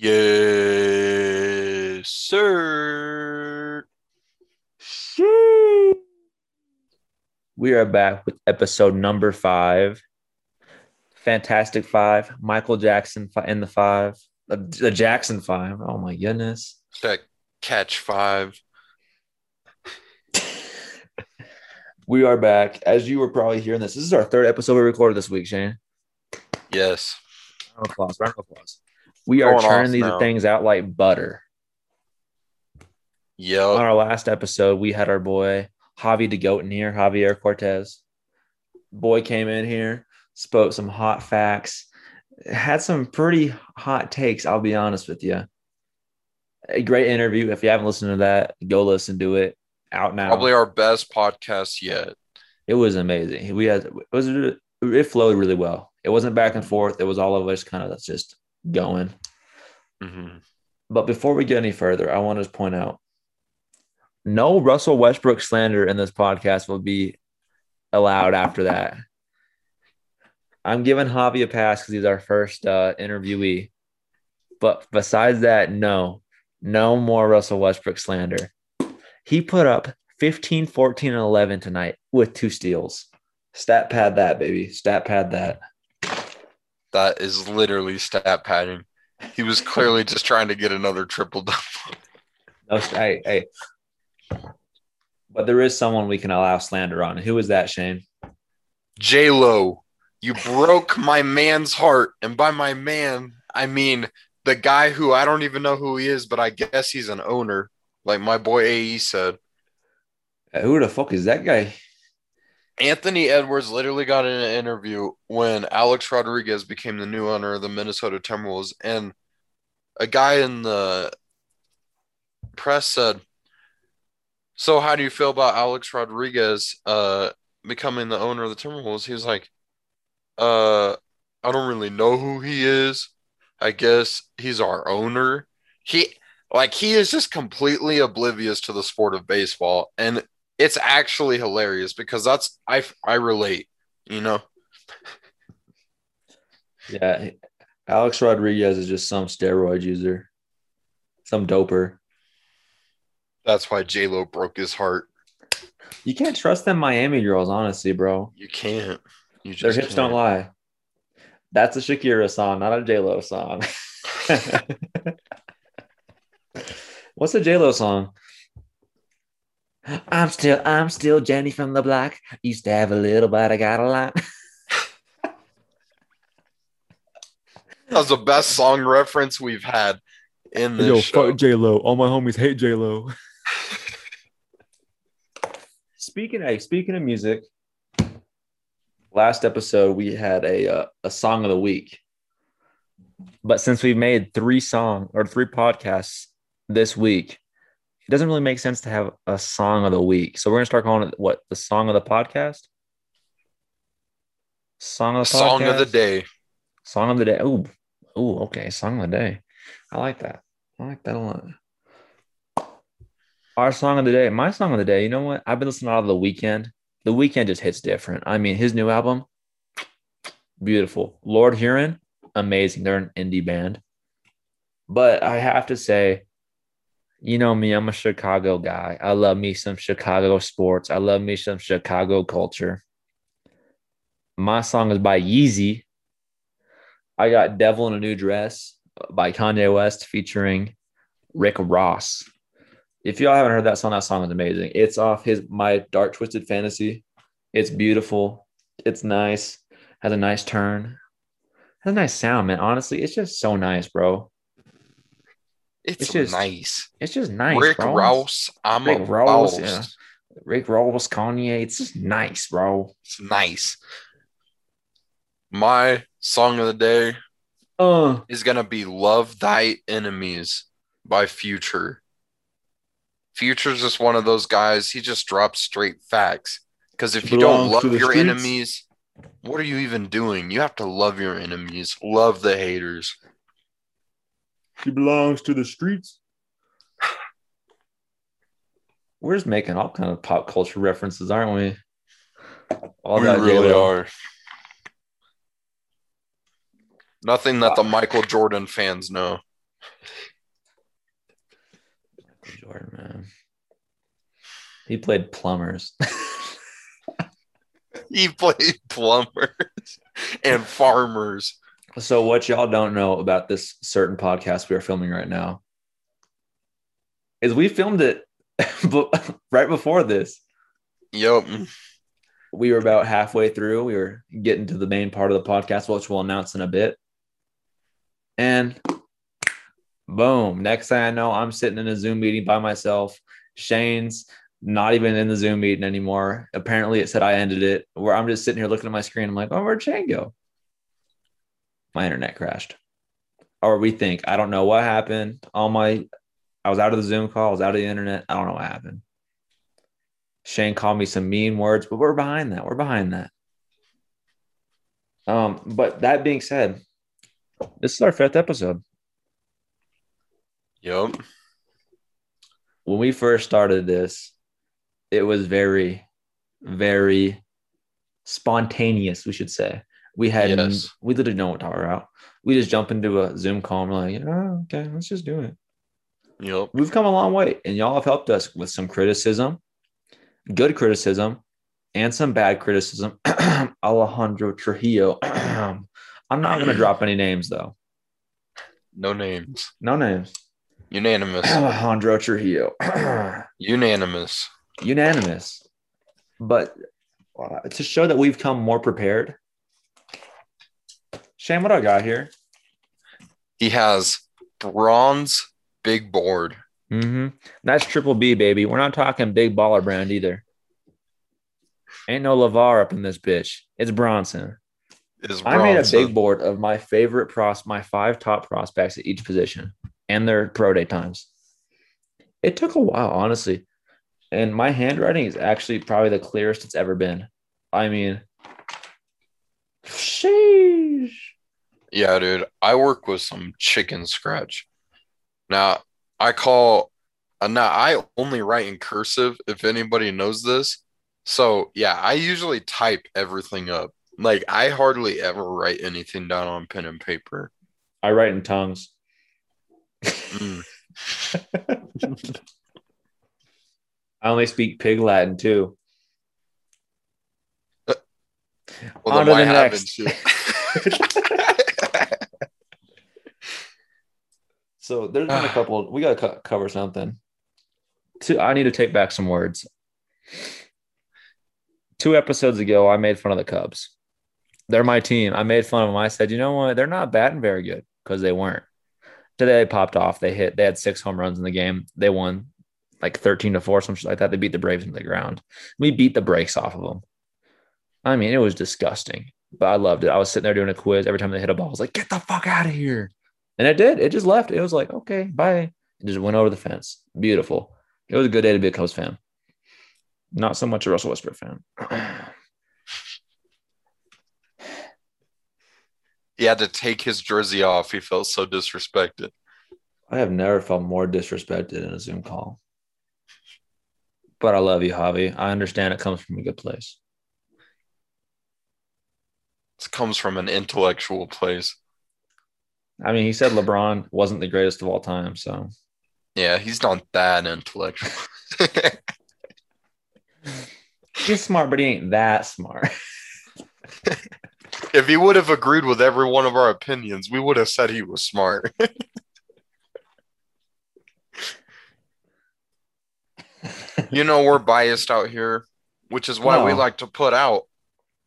Yes, sir. Sheesh. We are back with episode number five. Fantastic Five. Michael Jackson in the five. The, Jackson Five. Oh my goodness. Check catch five. We are back. As you were probably hearing this, this is our third episode we recorded this week, Shane. Yes. Round of applause. Round of applause. We are churning these now. things out like butter. Yeah. On our last episode, we had our boy Javi de Goat in here, Javier Cortez. Boy came in here, spoke some hot facts, had some pretty hot takes. I'll be honest with you. A great interview. If you haven't listened to that, go listen to it. Out now. Probably our best podcast yet. It was amazing. We had it was it flowed really well. It wasn't back and forth. It was all of us kind of just going. Mhm. But before we get any further, I want to point out no Russell Westbrook slander in this podcast will be allowed after that. I'm giving Javi a pass because he's our first uh, interviewee. But besides that, no, no more Russell Westbrook slander. He put up 15, 14, and 11 tonight with two steals. Stat pad that, baby. Stat pad that. That is literally stat padding. He was clearly just trying to get another triple double. No, hey, hey. But there is someone we can allow slander on. Who is that, Shane? J Lo, you broke my man's heart, and by my man, I mean the guy who I don't even know who he is, but I guess he's an owner, like my boy AE said. Who the fuck is that guy? Anthony Edwards literally got in an interview when Alex Rodriguez became the new owner of the Minnesota Timberwolves, and a guy in the press said, "So, how do you feel about Alex Rodriguez uh, becoming the owner of the Timberwolves?" He was like, "Uh, I don't really know who he is. I guess he's our owner. He like he is just completely oblivious to the sport of baseball, and it's actually hilarious because that's I I relate, you know. Yeah, Alex Rodriguez is just some steroid user, some doper. That's why J Lo broke his heart. You can't trust them Miami girls, honestly, bro. You can't. You just Their hips don't can't. lie. That's a Shakira song, not a J Lo song. What's a J Lo song? I'm still, I'm still Jenny from the block. Used to have a little, but I got a lot. That was the best song reference we've had in this show. Yo, J Lo. All my homies hate J Lo. speaking of speaking of music, last episode we had a uh, a song of the week. But since we've made three song or three podcasts this week, it doesn't really make sense to have a song of the week. So we're gonna start calling it what the song of the podcast. Song of the Song of the day. Song of the day. Oh, oh, okay. Song of the day. I like that. I like that a lot. Our song of the day. My song of the day. You know what? I've been listening lot of the Weeknd. The Weeknd just hits different. I mean, his new album, beautiful. Lord Huron, amazing. They're an indie band. But I have to say, you know me, I'm a Chicago guy. I love me some Chicago sports. I love me some Chicago culture. My song is by Yeezy. I got Devil in a New Dress by Kanye West featuring Rick Ross. If y'all haven't heard that song, that song is amazing. It's off his My Dark Twisted Fantasy. It's beautiful. It's nice. Has a nice turn. Has a nice sound, man. Honestly, it's just so nice, bro. It's, It's just nice. It's just nice. Rick bro. Rouse. I'm Rick a Ross, yeah. Rick Ross, Kanye. It's just nice, bro. It's nice. My song of the day Uh, is gonna be "Love Thy Enemies" by Future. Future's just one of those guys. He just drops straight facts. Because if you don't love your streets. enemies, what are you even doing? You have to love your enemies. Love the haters. She belongs to the streets. We're just making all kind of pop culture references, aren't we? All we that really J-Lo. are. Nothing that the Michael Jordan fans know. Michael Jordan, man. He played plumbers. He played plumbers and farmers. So, what y'all don't know about this certain podcast we are filming right now is we filmed it right before this. Yep. We were about halfway through. We were getting to the main part of the podcast, which we'll announce in a bit. And boom, next thing I know, I'm sitting in a Zoom meeting by myself. Shane's not even in the Zoom meeting anymore. Apparently, it said I ended it. Where I'm just sitting here looking at my screen. I'm like, oh, where'd Shane go? My internet crashed. Or we think I don't know what happened. All my, I was out of the Zoom call. I was out of the internet. I don't know what happened. Shane called me some mean words, but we're behind that. We're behind that. Um, but that being said, this is our fifth episode. Yep. when we first started this, it was very, very spontaneous, we should say. We had Yes. we didn't know what to talk about. We just jump into a Zoom call and we're like, oh, okay, let's just do it. Yep. We've come a long way, and y'all have helped us with some criticism, good criticism, and some bad criticism. Alejandro Trujillo. I'm not gonna drop any names though. No names. No names. Unanimous. Alejandro Trujillo. Unanimous. unanimous. But uh, to show that we've come more prepared, Shane, what I got here? He has bronze big board. Mm-hmm. That's triple B, baby. We're not talking big baller brand either. Ain't no LaVar up in this bitch. It's Bronson. Is I made a big board of my favorite pros, my five top prospects at each position and their pro day times. It took a while, honestly. And my handwriting is actually probably the clearest it's ever been. I mean, sheesh. Yeah, dude. I work with some chicken scratch. Now, I call uh, now I only write in cursive if anybody knows this. So, yeah, I usually type everything up. Like I hardly ever write anything down on pen and paper. I write in tongues. Mm. I only speak pig Latin too. Well, On to the next. So there's been a ah. couple. We got to co- cover something. Two. I need to take back some words. Two episodes ago, I made fun of the Cubs. They're my team. I made fun of them. I said, you know what? They're not batting very good because they weren't. Today they popped off. They hit. They had six home runs in the game. They won like thirteen to four, something like that. They beat the Braves into the ground. We beat the brakes off of them. I mean, it was disgusting, but I loved it. I was sitting there doing a quiz every time they hit a ball. I was like, "Get the fuck out of here!" And it did. It just left. It was like, "Okay, bye." It just went over the fence. Beautiful. It was a good day to be a Cubs fan. Not so much a Russell Westbrook fan. He had to take his jersey off. He felt so disrespected. I have never felt more disrespected in a Zoom call. But I love you, Javi. I understand it comes from a good place. This comes from an intellectual place. I mean, he said LeBron wasn't the greatest of all time, so Yeah, he's not that intellectual. he's smart, but he ain't that smart. if he would have agreed with every one of our opinions, we would have said he was smart. you know, we're biased out here, which is why we like to put out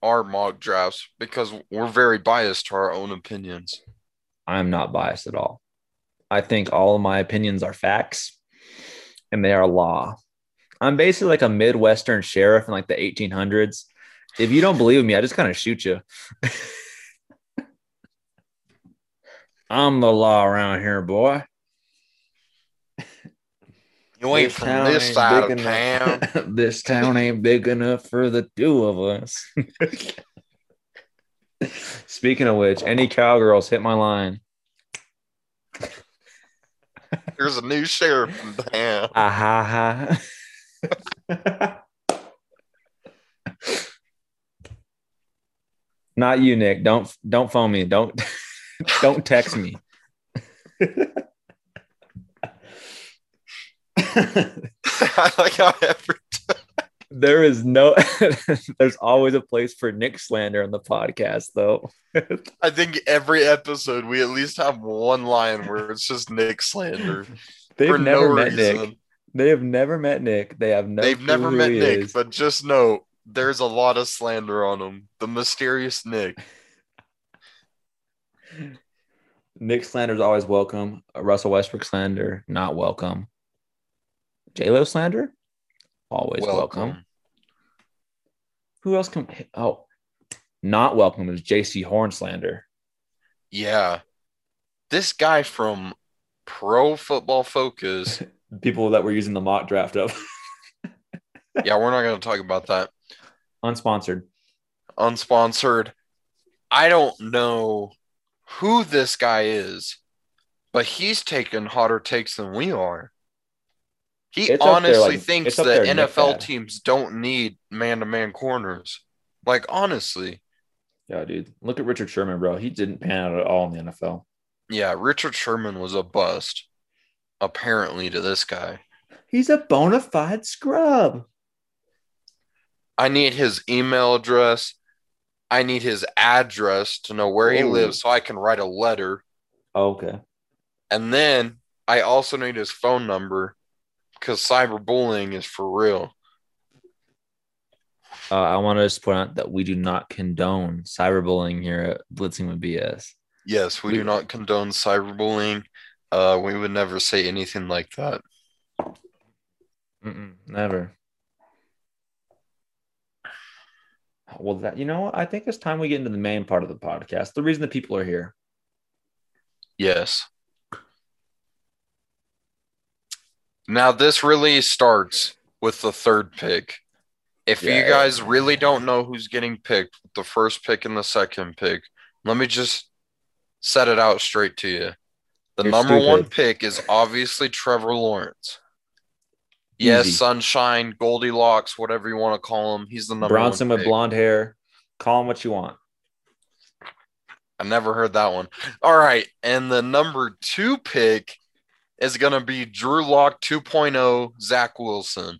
our mock drafts because we're very biased to our own opinions. I'm not biased at all. I think all of my opinions are facts and they are law. I'm basically like a Midwestern sheriff in like the 1800s. If you don't believe me, I just kind of shoot you. I'm the law around here, boy. You ain't This from town this ain't side big of town. enough- this town ain't big enough for the two of us. Speaking of which, any cowgirls hit my line. There's a new sheriff in town. Ah ha ha. Not you, Nick. Don't don't phone me. Don't don't text me. I like how every there is no there's always a place for Nick slander on the podcast though. I think every episode we at least have one line where it's just Nick slander. They've for never no met reason. Nick. They have never met Nick. They have no They've never met Nick, is. but just know there's a lot of slander on him. The mysterious Nick. Nick slander is always welcome. Russell Westbrook slander, not welcome. J Lo slander, always welcome. Who else can? Oh, not welcome is Jaycee Horn slander. Yeah. This guy from Pro Football Focus. People that were using the mock draft of yeah, we're not going to talk about that. unsponsored. Unsponsored. I don't know who this guy is, but he's taking hotter takes than we are. He It's honestly like- thinks that NFL teams don't need man to man corners. Like, honestly. Yeah, dude. Look at Richard Sherman, bro. He didn't pan out at all in the NFL. Yeah, Richard Sherman was a bust, apparently, to this guy. He's a bona fide scrub. I need his email address. I need his address to know where he lives so I can write a letter. Oh, okay. And then I also need his phone number because cyberbullying is for real. Uh, I want to just point out that we do not condone cyberbullying here at Blitzing with BS. Yes, we We- do not condone cyberbullying. Uh, we would never say anything like that. Mm-mm, never. Well, that you know? I think it's time we get into the main part of the podcast. The reason that people are here. Yes. Now, this really starts with the third pick. If Yeah. you guys really don't know who's getting picked, the first pick and the second pick, let me just set it out straight to you. The You're number one pick is obviously Trevor Lawrence. Yes, Easy. Sunshine, Goldilocks, whatever you want to call him. He's the number Bronson with blonde hair. Call him what you want. I never heard that one. All right. And the number two pick is going to be Drew Lock 2.0, Zach Wilson.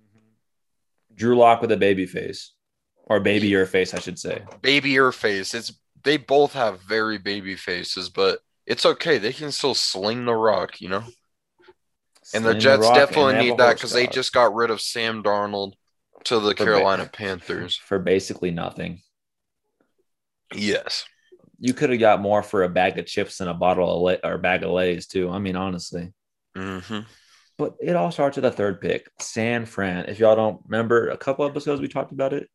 Mm-hmm. Drew Lock with a baby face, or baby your face, I should say. Baby or face. It's they both have very baby faces, but it's okay. They can still sling the rock, you know? And the Jets rock definitely need that because they just got rid of Sam Darnold to the For ba- Carolina Panthers. for basically nothing. Yes. You could have got more for a bag of chips and a bottle of lay, or bag of lays too. I mean, honestly. hmm But it all starts with the third pick, San Fran. If y'all don't remember, a couple episodes we talked about it.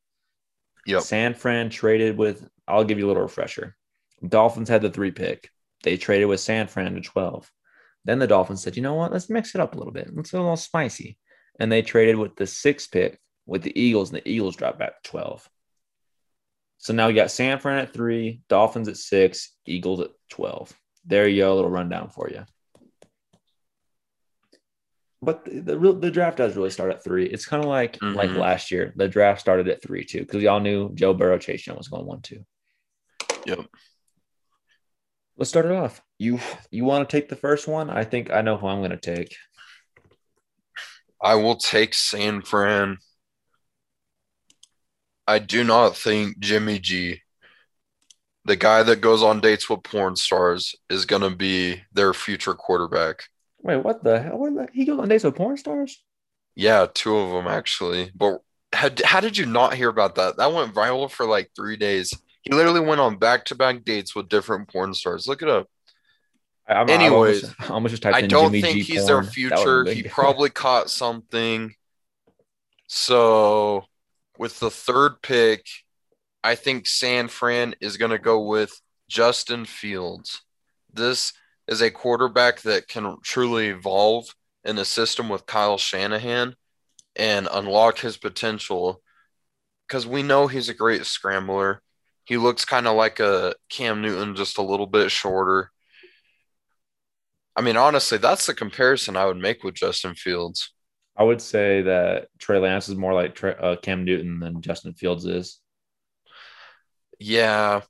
Yep. San Fran traded with. I'll give you a little refresher. Dolphins had the three pick. They traded with San Fran to twelve. Then the Dolphins said, "You know what? Let's mix it up a little bit. Let's get a little spicy." And they traded with the sixth pick with the Eagles, and the Eagles dropped back to twelve. So now you got San Fran at three, Dolphins at six, Eagles at twelve. There you go, a little rundown for you. But the the, real, the draft does really start at three. It's kind of like like Mhm. last year. The draft started at three too, because we all knew Joe Burrow, Chase Young was going one two. Yep. Let's start it off. You you want to take the first one? I think I know who I'm going to take. I will take San Fran. I do not think Jimmy G, the guy that goes on dates with porn stars, is going to be their future quarterback. Wait, what the hell? What the, he goes on dates with porn stars? Yeah, two of them actually. But how, how did you not hear about that? That went viral for like three days. He literally went on back to back dates with different porn stars. Look it up. I'm, Anyways, I almost, I almost just typed I in don't Jimmy think G he's porn. their That was a future. He probably caught something. So, with the third pick, I think San Fran is going to go with Justin Fields. This is a quarterback that can truly evolve in a system with Kyle Shanahan and unlock his potential because we know he's a great scrambler. He looks kind of like a Cam Newton, just a little bit shorter. I mean, honestly, that's the comparison I would make with Justin Fields. I would say that Trey Lance is more like uh, Cam Newton than Justin Fields is. Yeah,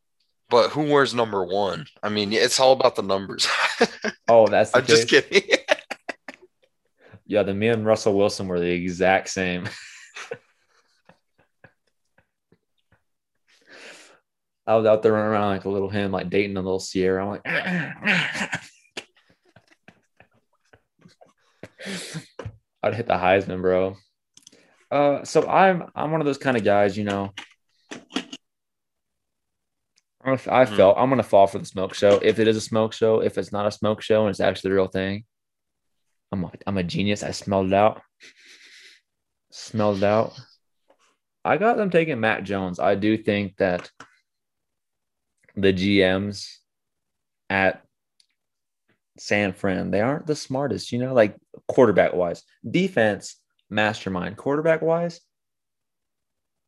but who wears number one? I mean, it's all about the numbers. Oh, that's the I'm just kidding. Yeah, then me and Russell Wilson were the exact same. I was out there running around like a little him, like dating a little Sierra. I'm like, I'd hit the Heisman, bro. Uh, so I'm I'm one of those kind of guys, you know. I I Hmm. felt I'm gonna fall for the smoke show. If it is a smoke show, if it's not a smoke show and it's actually the real thing, I'm a, I'm a genius. I smelled it out. Smelled it out. I got them taking Mac Jones. I do think that the GMs at San Fran, they aren't the smartest, you know, like quarterback wise. Defense, mastermind. Quarterback wise,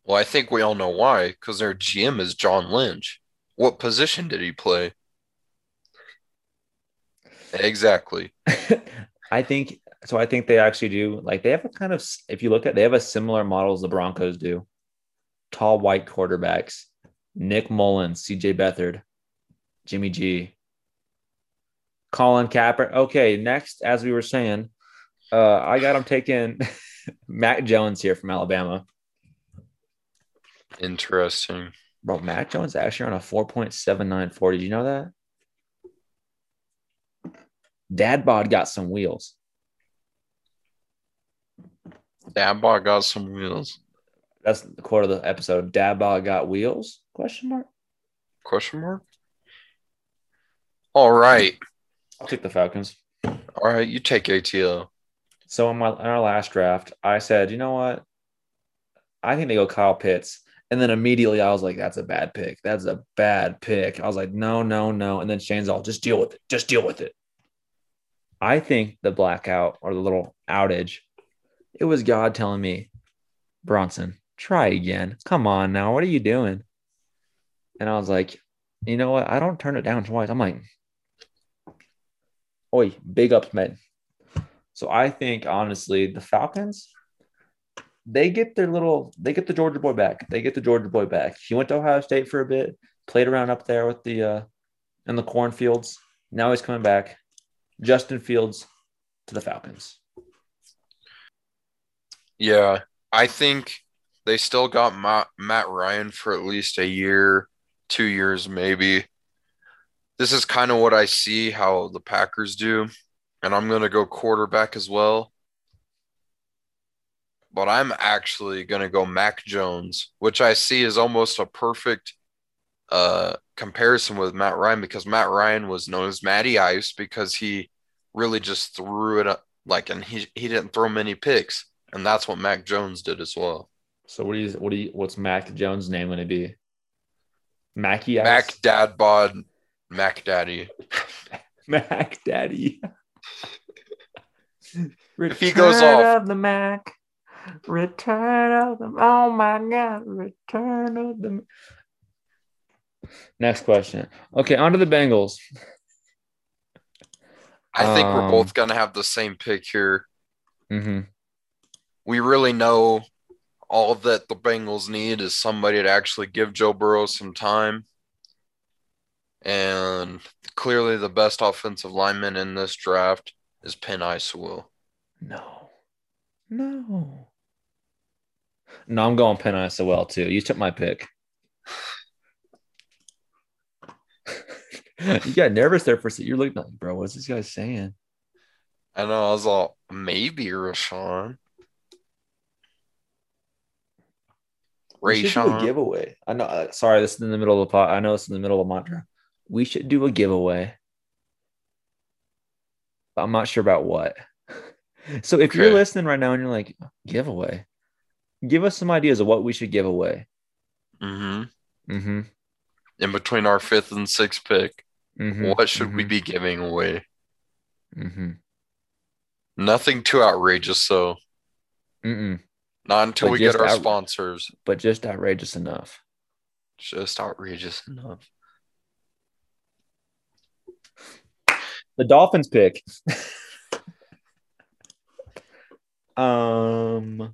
Well, I think we all know why, because their GM is John Lynch. What position did he play? Exactly. I think so. I think they actually do like they have a kind of if you look at they have a similar model as the Broncos do. Tall white quarterbacks, Nick Mullens, CJ Beathard, Jimmy G, Colin Kaepernick. Okay, next, as we were saying, uh, I got him taking Mac Jones here from Alabama. Interesting. Bro, Mac Jones actually on a 4.794. Did you know that? Dad bod got some wheels. Dad bod got some wheels. That's the quote of the episode. Dad bod got wheels? Question mark. Question mark? All right. I'll take the Falcons. All right. You take ATL. So in my in our last draft, I said, you know what? I think they go Kyle Pitts. And then immediately I was like, that's a bad pick. That's a bad pick. I was like, no, no, no. And then Shane's all, just deal with it. Just deal with it. I think the blackout or the little outage, it was God telling me, Bronson, try again. Come on now. What are you doing? And I was like, you know what? I don't turn it down twice. I'm like, oi, big ups, man. So I think honestly, the Falcons, they get their little, they get the Georgia boy back. They get the Georgia boy back. He went to Ohio State for a bit, played around up there with the uh in the cornfields. Now he's coming back. Justin Fields to the Falcons. Yeah. I think they still got Matt Ryan for at least a year, two years, maybe. This is kind of what I see how the Packers do. And I'm going to go quarterback as well. But I'm actually going to go Mac Jones, which I see is almost a perfect uh, comparison with Matt Ryan because Matt Ryan was known as Matty Ice because he really just threw it up like, and he, he didn't throw many picks. And that's what Mac Jones did as well. So what do you what do you what's Mac Jones' name going to be? Mackie Mac Dad Bod, Mac Daddy. Mac Daddy. If he goes off- of the Mac. Return of the oh my god, return of the Next question. Okay, on to the Bengals. I think we're Um, both going to have the same pick here. hmm We really know all that the Bengals need is somebody to actually give Joe Burrow some time. And clearly, the best offensive lineman in this draft is Penn Sewell. No. No. No, I'm going Penn well too. You took my pick. you got nervous there for a second. You're looking like, bro, what's this guy saying? I know I was all maybe Rashawn. We should do a Rashawn. giveaway. I know. uh, sorry, this is in the middle of the pot. I know it's in the middle of mantra. We should do a giveaway. But I'm not sure about what. so if you're listening right now and you're like, giveaway, give us some ideas of what we should give away. Mm hmm Mm-hmm. In between our fifth and sixth pick, mm-hmm what should we be giving away? Mm-hmm. Nothing too outrageous, so Mm-mm. not until But we get our out- sponsors. But just outrageous enough. Just outrageous enough. The Dolphins pick. um,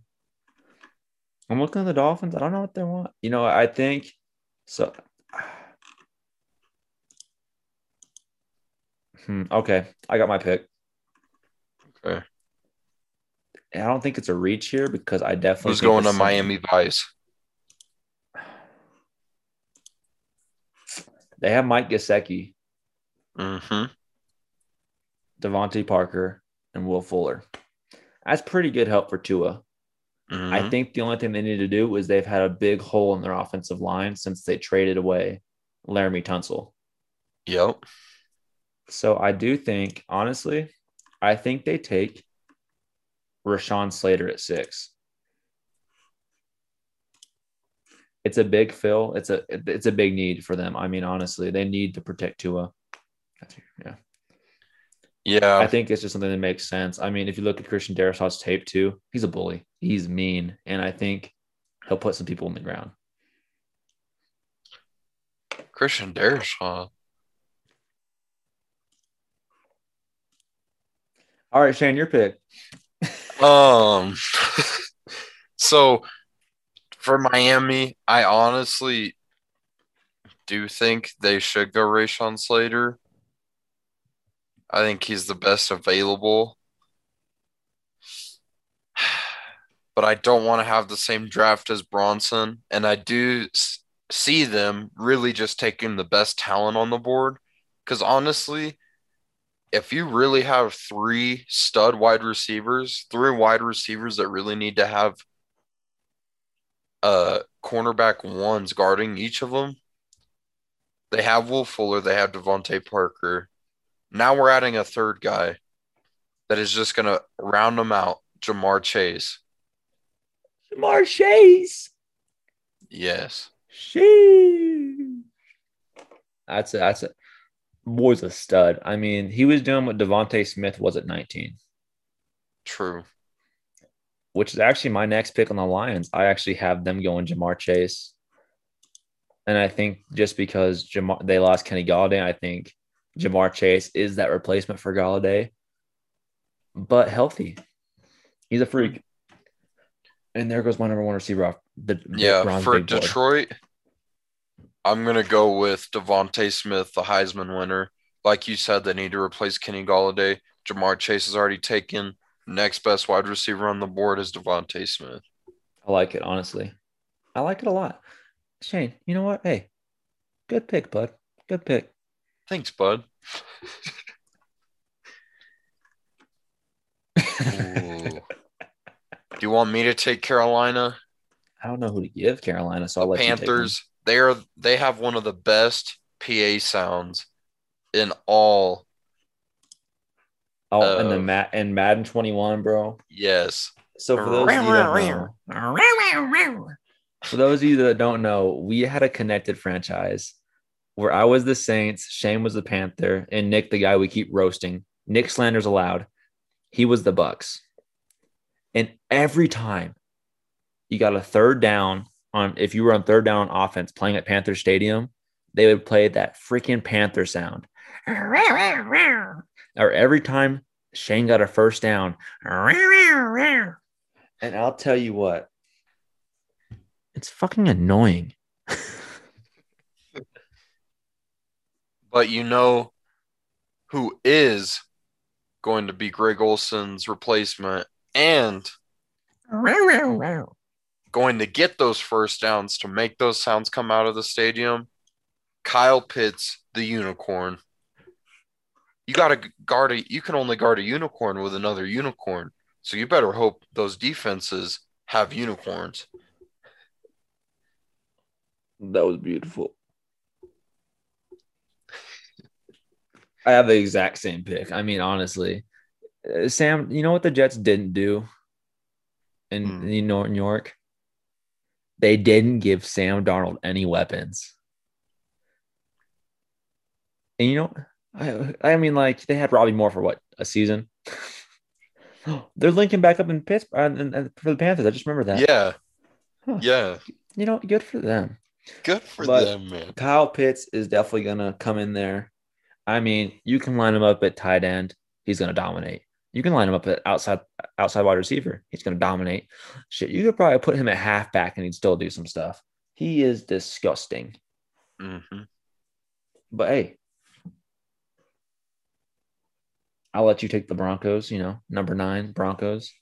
I'm looking at the Dolphins. I don't know what they want. You know, I think so. Hmm, okay, I got my pick. Okay. I don't think it's a reach here because I definitely Who's think going to Saints- Miami Vice? They have Mike Gesicki, Mm-hmm. DeVante Parker, and Will Fuller. That's pretty good help for Tua. mm-hmm. I think the only thing they need to do is they've had a big hole in their offensive line since they traded away Laremy Tunsil. Yep. So I do think, honestly, I think they take Rashawn Slater at six. It's a big fill. It's a it's a big need for them. I mean, honestly, they need to protect Tua. Yeah, Yeah. I think it's just something that makes sense. I mean, if you look at Christian Darrisaw's tape too, he's a bully. He's mean, and I think he'll put some people in the ground. Christian Darrisaw. All right, Shane, your pick. Um. so for Miami, I honestly do think they should go Rashawn Slater. I think he's the best available. But I don't want to have the same draft as Bronson. And I do see them really just taking the best talent on the board. Because honestly, if you really have three stud wide receivers, three wide receivers that really need to have uh cornerback ones guarding each of them, they have Will Fuller, they have DeVante Parker. Now we're adding a third guy that is just gonna round them out, Ja'Marr Chase. Ja'Marr Chase. Yes. Sheesh. That's a, that's a boy's a stud. I mean, he was doing what DeVonta Smith was at 19, True. which is actually my next pick on the Lions. I actually have them going Ja'Marr Chase. And I think just because Ja'Marr they lost Kenny Golladay, I think Ja'Marr Chase is that replacement for Golladay, but healthy. He's a freak. And there goes my number one receiver off the Yeah, Ron's for. Detroit, I'm gonna go with DeVonta Smith, the Heisman winner. Like you said, they need to replace Kenny Golladay. Ja'Marr Chase is already taken. Next best wide receiver on the board is DeVonta Smith. I like it, honestly. I like it a lot. Shane, you know what? Hey, good pick, bud. Good pick. Thanks, bud. Do you want me to take Carolina? I don't know who to give Carolina, so I'll let you Panthers. They are they have one of the best PA sounds in all. one. Oh, and the uh, Matt and Madden 21, bro. Yes. So for those of you know, for those of you that don't know, we had a connected franchise where I was the Saints, Shane was the Panther, and Nick, the guy we keep roasting. Nick slanders allowed. He was the Bucks. And every time you got a third down on if you were on third down on offense playing at Panther Stadium, they would play that freaking Panther sound. Or every time Shane got a first down. And I'll tell you what, it's fucking annoying. But you know who is going to be Greg Olsen's replacement and going to get those first downs to make those sounds come out of the stadium? Kyle Pitts, the unicorn. You got to guard a you can only guard a unicorn with another unicorn. So you better hope those defenses have unicorns. That was beautiful. I have the exact same pick. I mean, honestly, Uh, Sam, you know what the Jets didn't do in Hmm. in New York? They didn't give Sam Darnold any weapons. And you know, I I mean, like they had Robbie Moore for what a season. They're linking back up in Pittsburgh and, and for the Panthers. I just remember that. Yeah. Huh. Yeah. You know, good for them. Good for But- them, man. Kyle Pitts is definitely gonna come in there. I mean, you can line him up at tight end, he's gonna dominate. You can line him up at outside outside wide receiver, he's gonna dominate. Shit, you could probably put him at halfback and he'd still do some stuff. He is disgusting. hmm But hey, I'll let you take the Broncos, you know, number nine Broncos.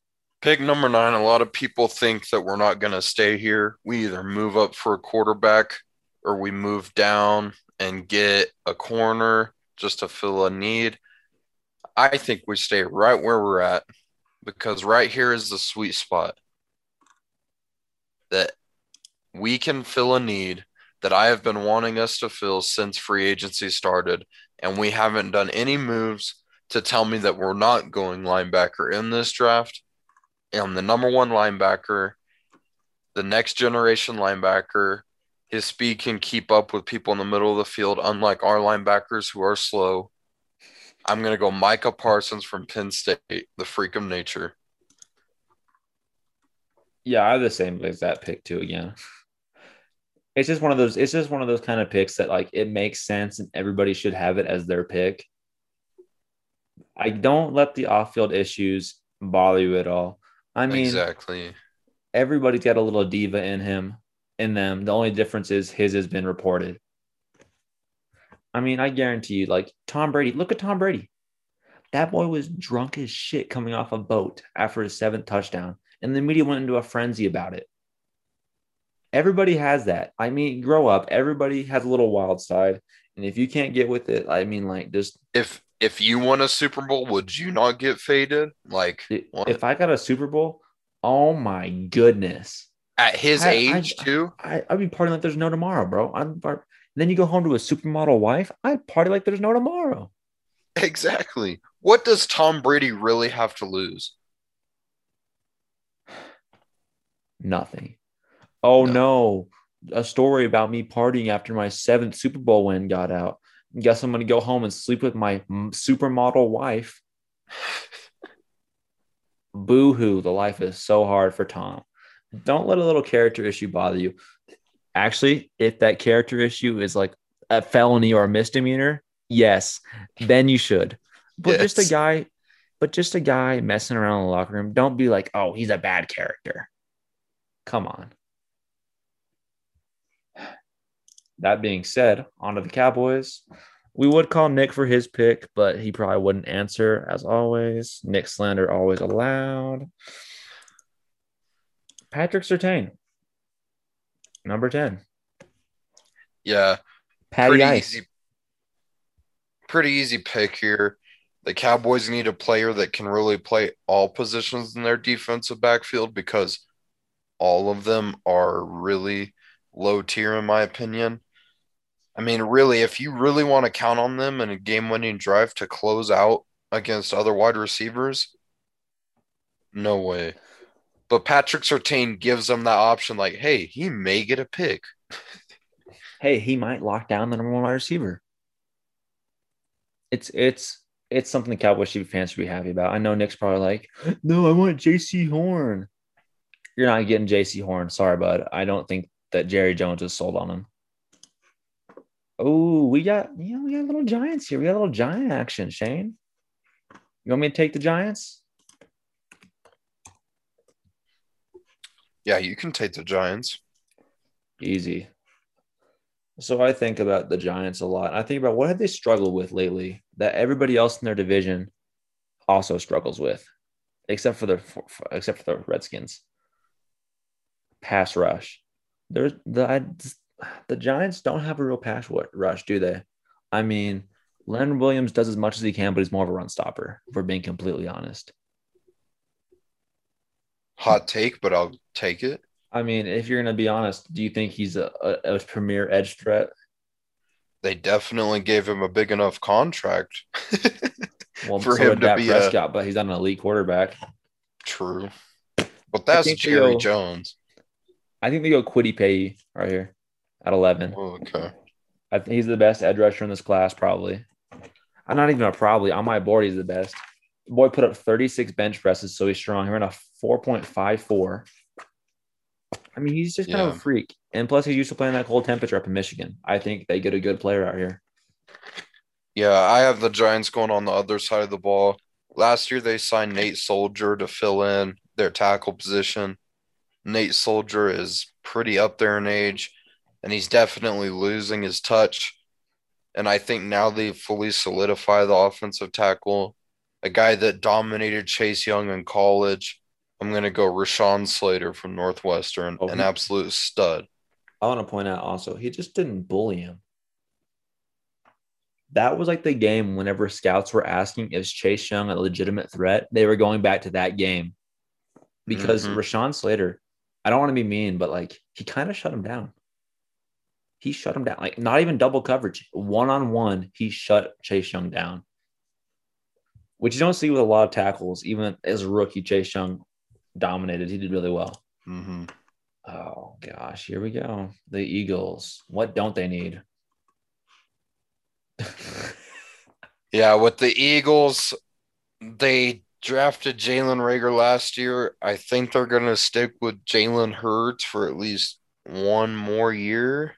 Pick number nine. A lot of people think that we're not going to stay here. We either move up for a quarterback or we move down and get a corner just to fill a need. I think we stay right where we're at because right here is the sweet spot that we can fill a need that I have been wanting us to fill since free agency started. And we haven't done any moves to tell me that we're not going linebacker in this draft. And the number one linebacker, the next generation linebacker, his speed can keep up with people in the middle of the field, unlike our linebackers who are slow. I'm going to go Micah Parsons from Penn State, the freak of nature. Yeah, I have the same as that pick too again. It's just one of those, it's just one of those kind of picks that like it makes sense and everybody should have it as their pick. I don't let the off-field issues bother you at all. I mean, exactly. Everybody's got a little diva in him, in them. The only difference is his has been reported. I mean, I guarantee you, like Tom Brady, look at Tom Brady. That boy was drunk as shit coming off a boat after his seventh touchdown, and the media went into a frenzy about it. Everybody has that. I mean, grow up. Everybody has a little wild side, and if you can't get with it, I mean, like just if if you won a Super Bowl, would you not get faded? Like, what? if I got a Super Bowl, oh my goodness! At his I, age, I, too, I, would be partying like there's no tomorrow, bro. I'm part- then you go home to a supermodel wife. I'd party like there's no tomorrow. Exactly. What does Tom Brady really have to lose? Nothing. Oh no. no. A story about me partying after my seventh Super Bowl win got out. Guess I'm going to go home and sleep with my supermodel wife. Boo hoo. The life is so hard for Tom. Don't let a little character issue bother you. Actually, if that character issue is like a felony or a misdemeanor, yes, then you should. But yes. just a guy, but just a guy messing around in the locker room, don't be like, oh, he's a bad character. Come on. That being said, on to the Cowboys. We would call Nick for his pick, but he probably wouldn't answer as always. Nick slander always allowed. Patrick Surtain, number 10. Yeah. Patty pretty Ice. Easy, pretty easy pick here. The Cowboys need a player that can really play all positions in their defensive backfield because all of them are really low tier, in my opinion. I mean, really, if you really want to count on them in a game winning drive to close out against other wide receivers, no way. But Patrick Surtain gives them that option like, hey, he may get a pick. hey, he might lock down the number one wide receiver. It's it's it's something the Cowboys should be fans should be happy about. I know Nick's probably like, no, I want Jaycee Horn. You're not getting Jaycee Horn. Sorry, bud. I don't think that Jerry Jones is sold on him. Oh, we got yeah, we got little giants here. We got a little giant action, Shane. You want me to take the Giants? Yeah, you can take the Giants. Easy. So I think about the Giants a lot. I think about what have they struggled with lately that everybody else in their division also struggles with, except for the except for the Redskins. Pass rush. There's the I, the Giants don't have a real pass rush, do they? I mean, Leonard Williams does as much as he can, but he's more of a run stopper, if we're being completely honest. Hot take, but I'll take it. I mean, if you're going to be honest, do you think he's a, a, a premier edge threat? They definitely gave him a big enough contract well, for so him to be Prescott, a... but he's not an elite quarterback. True, but that's Jerry go, Jones. I think they go Kwity Paye right here at 11. Oh, okay. I think he's the best edge rusher in this class, probably. I'm not even a probably. On my board, he's the best. Boy put up 36 bench presses, so he's strong. He ran a 4.54. I mean, he's just kind yeah. of a freak. And plus, he's used to playing that cold temperature up in Michigan. I think they get a good player out here. Yeah, I have the Giants going on the other side of the ball. Last year, they signed Nate Solder to fill in their tackle position. Nate Solder is pretty up there in age and he's definitely losing his touch. And I think now they fully solidify the offensive tackle, a guy that dominated Chase Young in college, I'm gonna go Rashawn Slater from Northwestern, Oh, an he- absolute stud. I want to point out also, he just didn't bully him. That was like the game whenever scouts were asking is Chase Young a legitimate threat, they were going back to that game because Mhm. Rashawn Slater, I don't want to be mean, but like he kind of shut him down. He shut him down, like not even double coverage, one on one. He shut Chase Young down, which you don't see with a lot of tackles. Even as a rookie, Chase Young dominated. He did really well. hmm Oh gosh, here we go. The Eagles. What don't they need? Yeah, with the Eagles, they drafted Jalen Reagor last year. I think they're gonna stick with Jalen Hurts for at least one more year.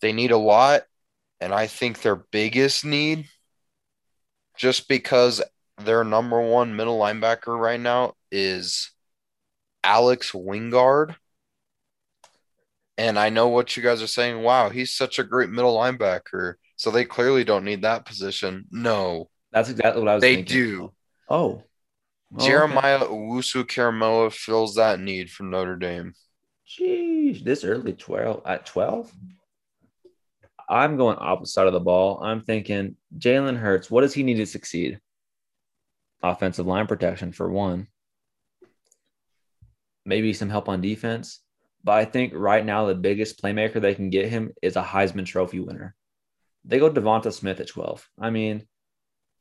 They need a lot, and I think their biggest need, just because their number one middle linebacker right now is Alex Wingard. And I know what you guys are saying. Wow, he's such a great middle linebacker. So they clearly don't need that position. No. That's exactly what I was They thinking. do. Oh. Oh, okay. Jeremiah Owusu Koramoah fills that need from Notre Dame. Jeez, this early 12 at 12? I'm going opposite side of the ball. I'm thinking Jalen Hurts, what does he need to succeed? Offensive line protection for one. Maybe some help on defense. But I think right now the biggest playmaker they can get him is a Heisman Trophy winner. They go DeVonta Smith at 12. I mean,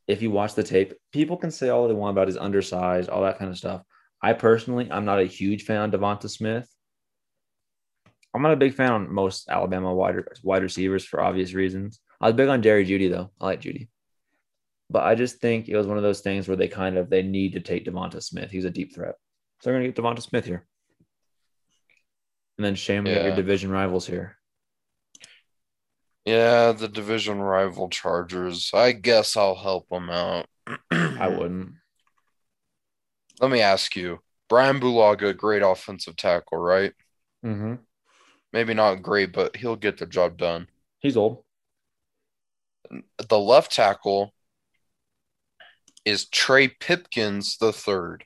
if you watch the tape, people can say all they want about his undersized, all that kind of stuff. I personally, I'm not a huge fan of DeVonta Smith. I'm not a big fan on most Alabama wide, wide receivers for obvious reasons. I was big on Jerry Jeudy though. I like Jeudy, but I just think it was one of those things where they kind of they need to take DeVonta Smith. He's a deep threat, so they're gonna get DeVonta Smith here. And then Shane, we got your division rivals here. Yeah, the division rival Chargers. I guess I'll help them out. I wouldn't. Let me ask you. Brian Bulaga, great offensive tackle, right? Mm-hmm. Maybe not great, but he'll get the job done. He's old. The left tackle is Trey Pipkins the third.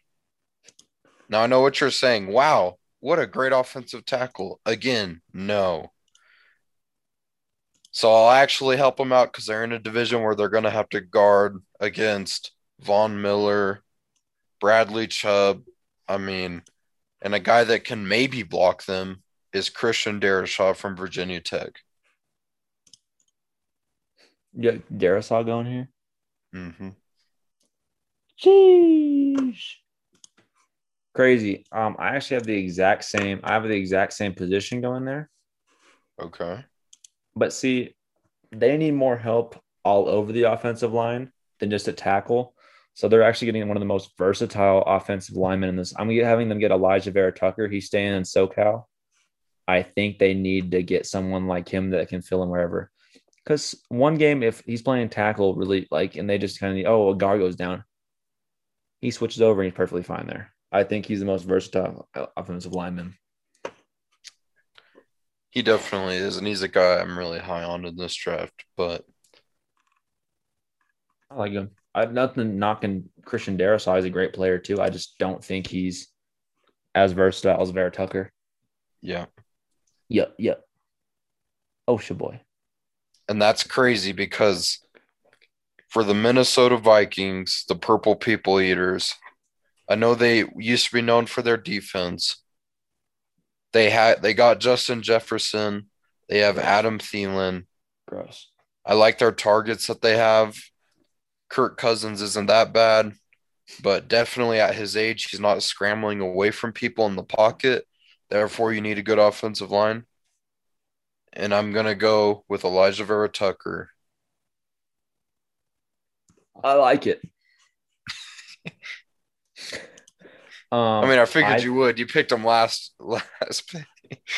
Now I know what you're saying. Wow, what a great offensive tackle. Again, no. So I'll actually help them out because they're in a division where they're going to have to guard against Von Miller, Bradley Chubb. I mean, and a guy that can maybe block them is Christian Darrisaw from Virginia Tech. Yeah, Darrisaw going here. hmm Jeez. Crazy. Um, I actually have the exact same. I have the exact same position going there. Okay. But see, they need more help all over the offensive line than just a tackle. So they're actually getting one of the most versatile offensive linemen in this. I'm having them get Alijah Vera Tucker. He's staying in SoCal. I think they need to get someone like him that can fill in wherever. Because one game, if he's playing tackle, really like, and they just kind of, oh, a guard goes down, he switches over and he's perfectly fine there. I think he's the most versatile offensive lineman. He definitely is, and he's a guy I'm really high on in this draft. But I like him. I have nothing knocking Christian Darrisaw. He's a great player too. I just don't think he's as versatile as Vera Tucker. yeah, Yep, yep. Osha oh, boy. and that's crazy because for the Minnesota Vikings, the Purple People Eaters, I know they used to be known for their defense. They had they got Justin Jefferson. They have Adam Thielen. Gross. I like their targets that they have. Kirk Cousins isn't that bad, but definitely at his age, he's not scrambling away from people in the pocket. Therefore, you need a good offensive line. And I'm going to go with Alijah Vera Tucker. I like it. um, I mean, I figured I, you would. You picked him last last pick.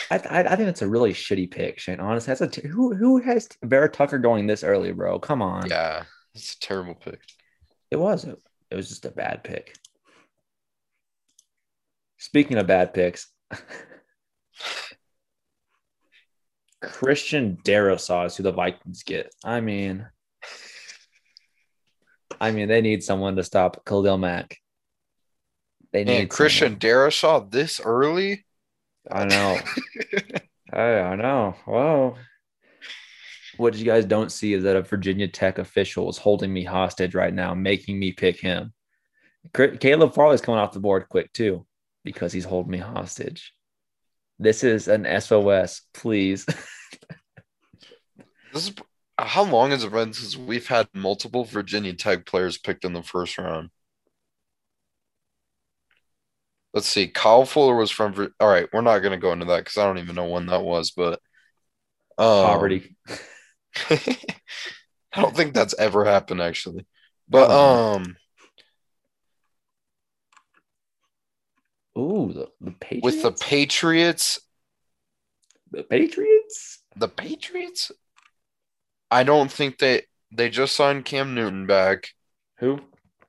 I, I, I think that's a really shitty pick, Shane. Honestly, that's a t- who who has Vera Tucker going this early, bro? Come on. Yeah, it's a terrible pick. It was. It, it was just a bad pick. Speaking of bad picks, Christian Darrisaw is who the Vikings get. I mean, I mean, they need someone to stop Khalil Mack. They Man, need Christian Darrisaw this early? I know. hey, I know. Well, what you guys don't see is that a Virginia Tech official is holding me hostage right now, making me pick him. Caleb Farley's coming off the board quick too, because he's holding me hostage. This is an SOS, please. this is how long has it been since we've had multiple Virginia Tech players picked in the first round? Let's see. Kyle Fuller was from. All right, we're not going to go into that because I don't even know when that was, but um, poverty. I don't think that's ever happened actually, but um. Ooh, the, the Patriots. With the Patriots. The Patriots. The Patriots. I don't think they they just signed Cam Newton back. Who?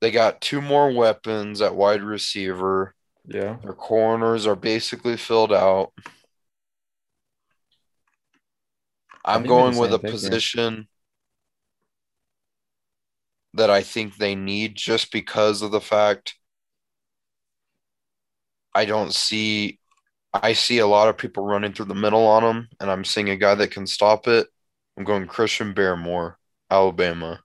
They got two more weapons at wide receiver. Yeah. Their corners are basically filled out. I'm going with a position that I think they need just because of the fact I don't see I see a lot of people running through the middle on them, and I'm seeing a guy that can stop it. I'm going Christian Barmore, Alabama.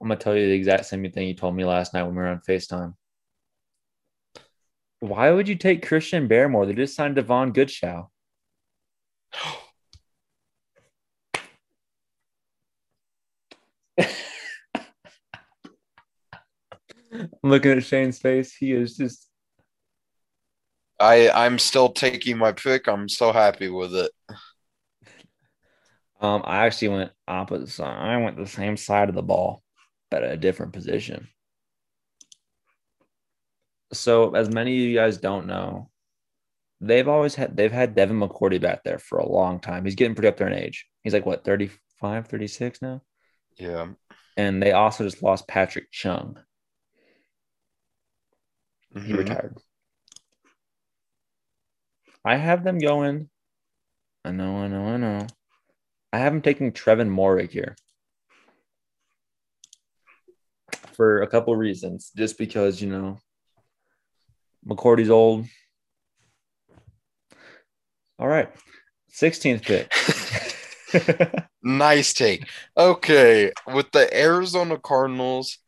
I'm gonna tell you the exact same thing you told me last night when we were on FaceTime. Why would you take Christian Barmore? They just signed Davon Godchaux. I'm looking at Shane's face. He is just. I I'm still taking my pick. I'm so happy with it. Um, I actually went opposite side. I went the same side of the ball, but at a different position. So, as many of you guys don't know, they've always had they've had Devin McCourty back there for a long time. He's getting pretty up there in age. He's like what 35, 36 now. Yeah. And they also just lost Patrick Chung. Mm-hmm. He retired. I have them going. I know, I know, I know. I have them taking Trevon Moehrig here for a couple reasons. Just because, you know, McCourty's old. All right. 16th pick. nice take. Okay. With the Arizona Cardinals,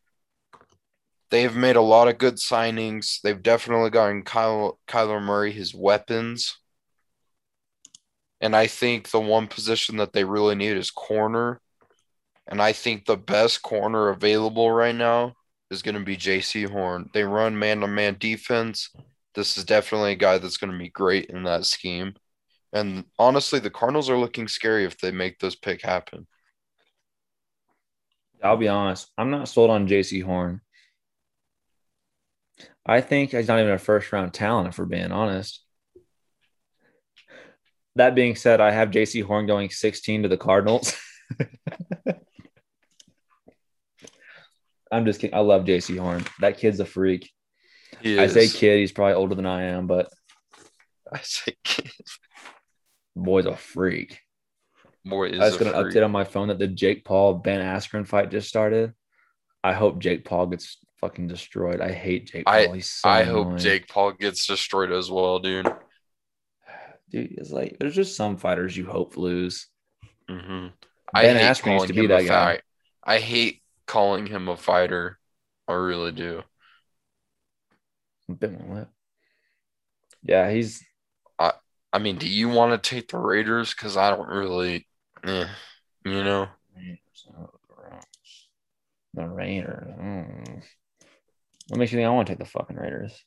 they've made a lot of good signings. They've definitely gotten Kyle, Kyler Murray his weapons. And I think the one position that they really need is corner. And I think the best corner available right now is going to be Jaycee Horn. They run man to man defense. This is definitely a guy that's going to be great in that scheme. And honestly, the Cardinals are looking scary if they make this pick happen. I'll be honest. I'm not sold on Jaycee Horn. I think he's not even a first round talent, if we're being honest. That being said, I have Jaycee Horn going 16 to the Cardinals. I'm just kidding. I love Jaycee Horn. That kid's a freak. I say kid, he's probably older than I am, but I say kid. Boy's a freak. Boy is I was gonna update on my phone that the Jake Paul Ben Askren fight just started. I hope Jake Paul gets fucking destroyed. I hate Jake Paul. I, so I hope Jake Paul gets destroyed as well, dude. Dude, it's like there's just some fighters you hope lose. Mm-hmm. Ben Askren used to be that guy. I hate calling him a fighter. I really do. Bit my lip. Yeah, he's. I I mean, do you want to take the Raiders? Because I don't really, eh, you know. The Raiders. Mm. What makes you think I want to take the fucking Raiders?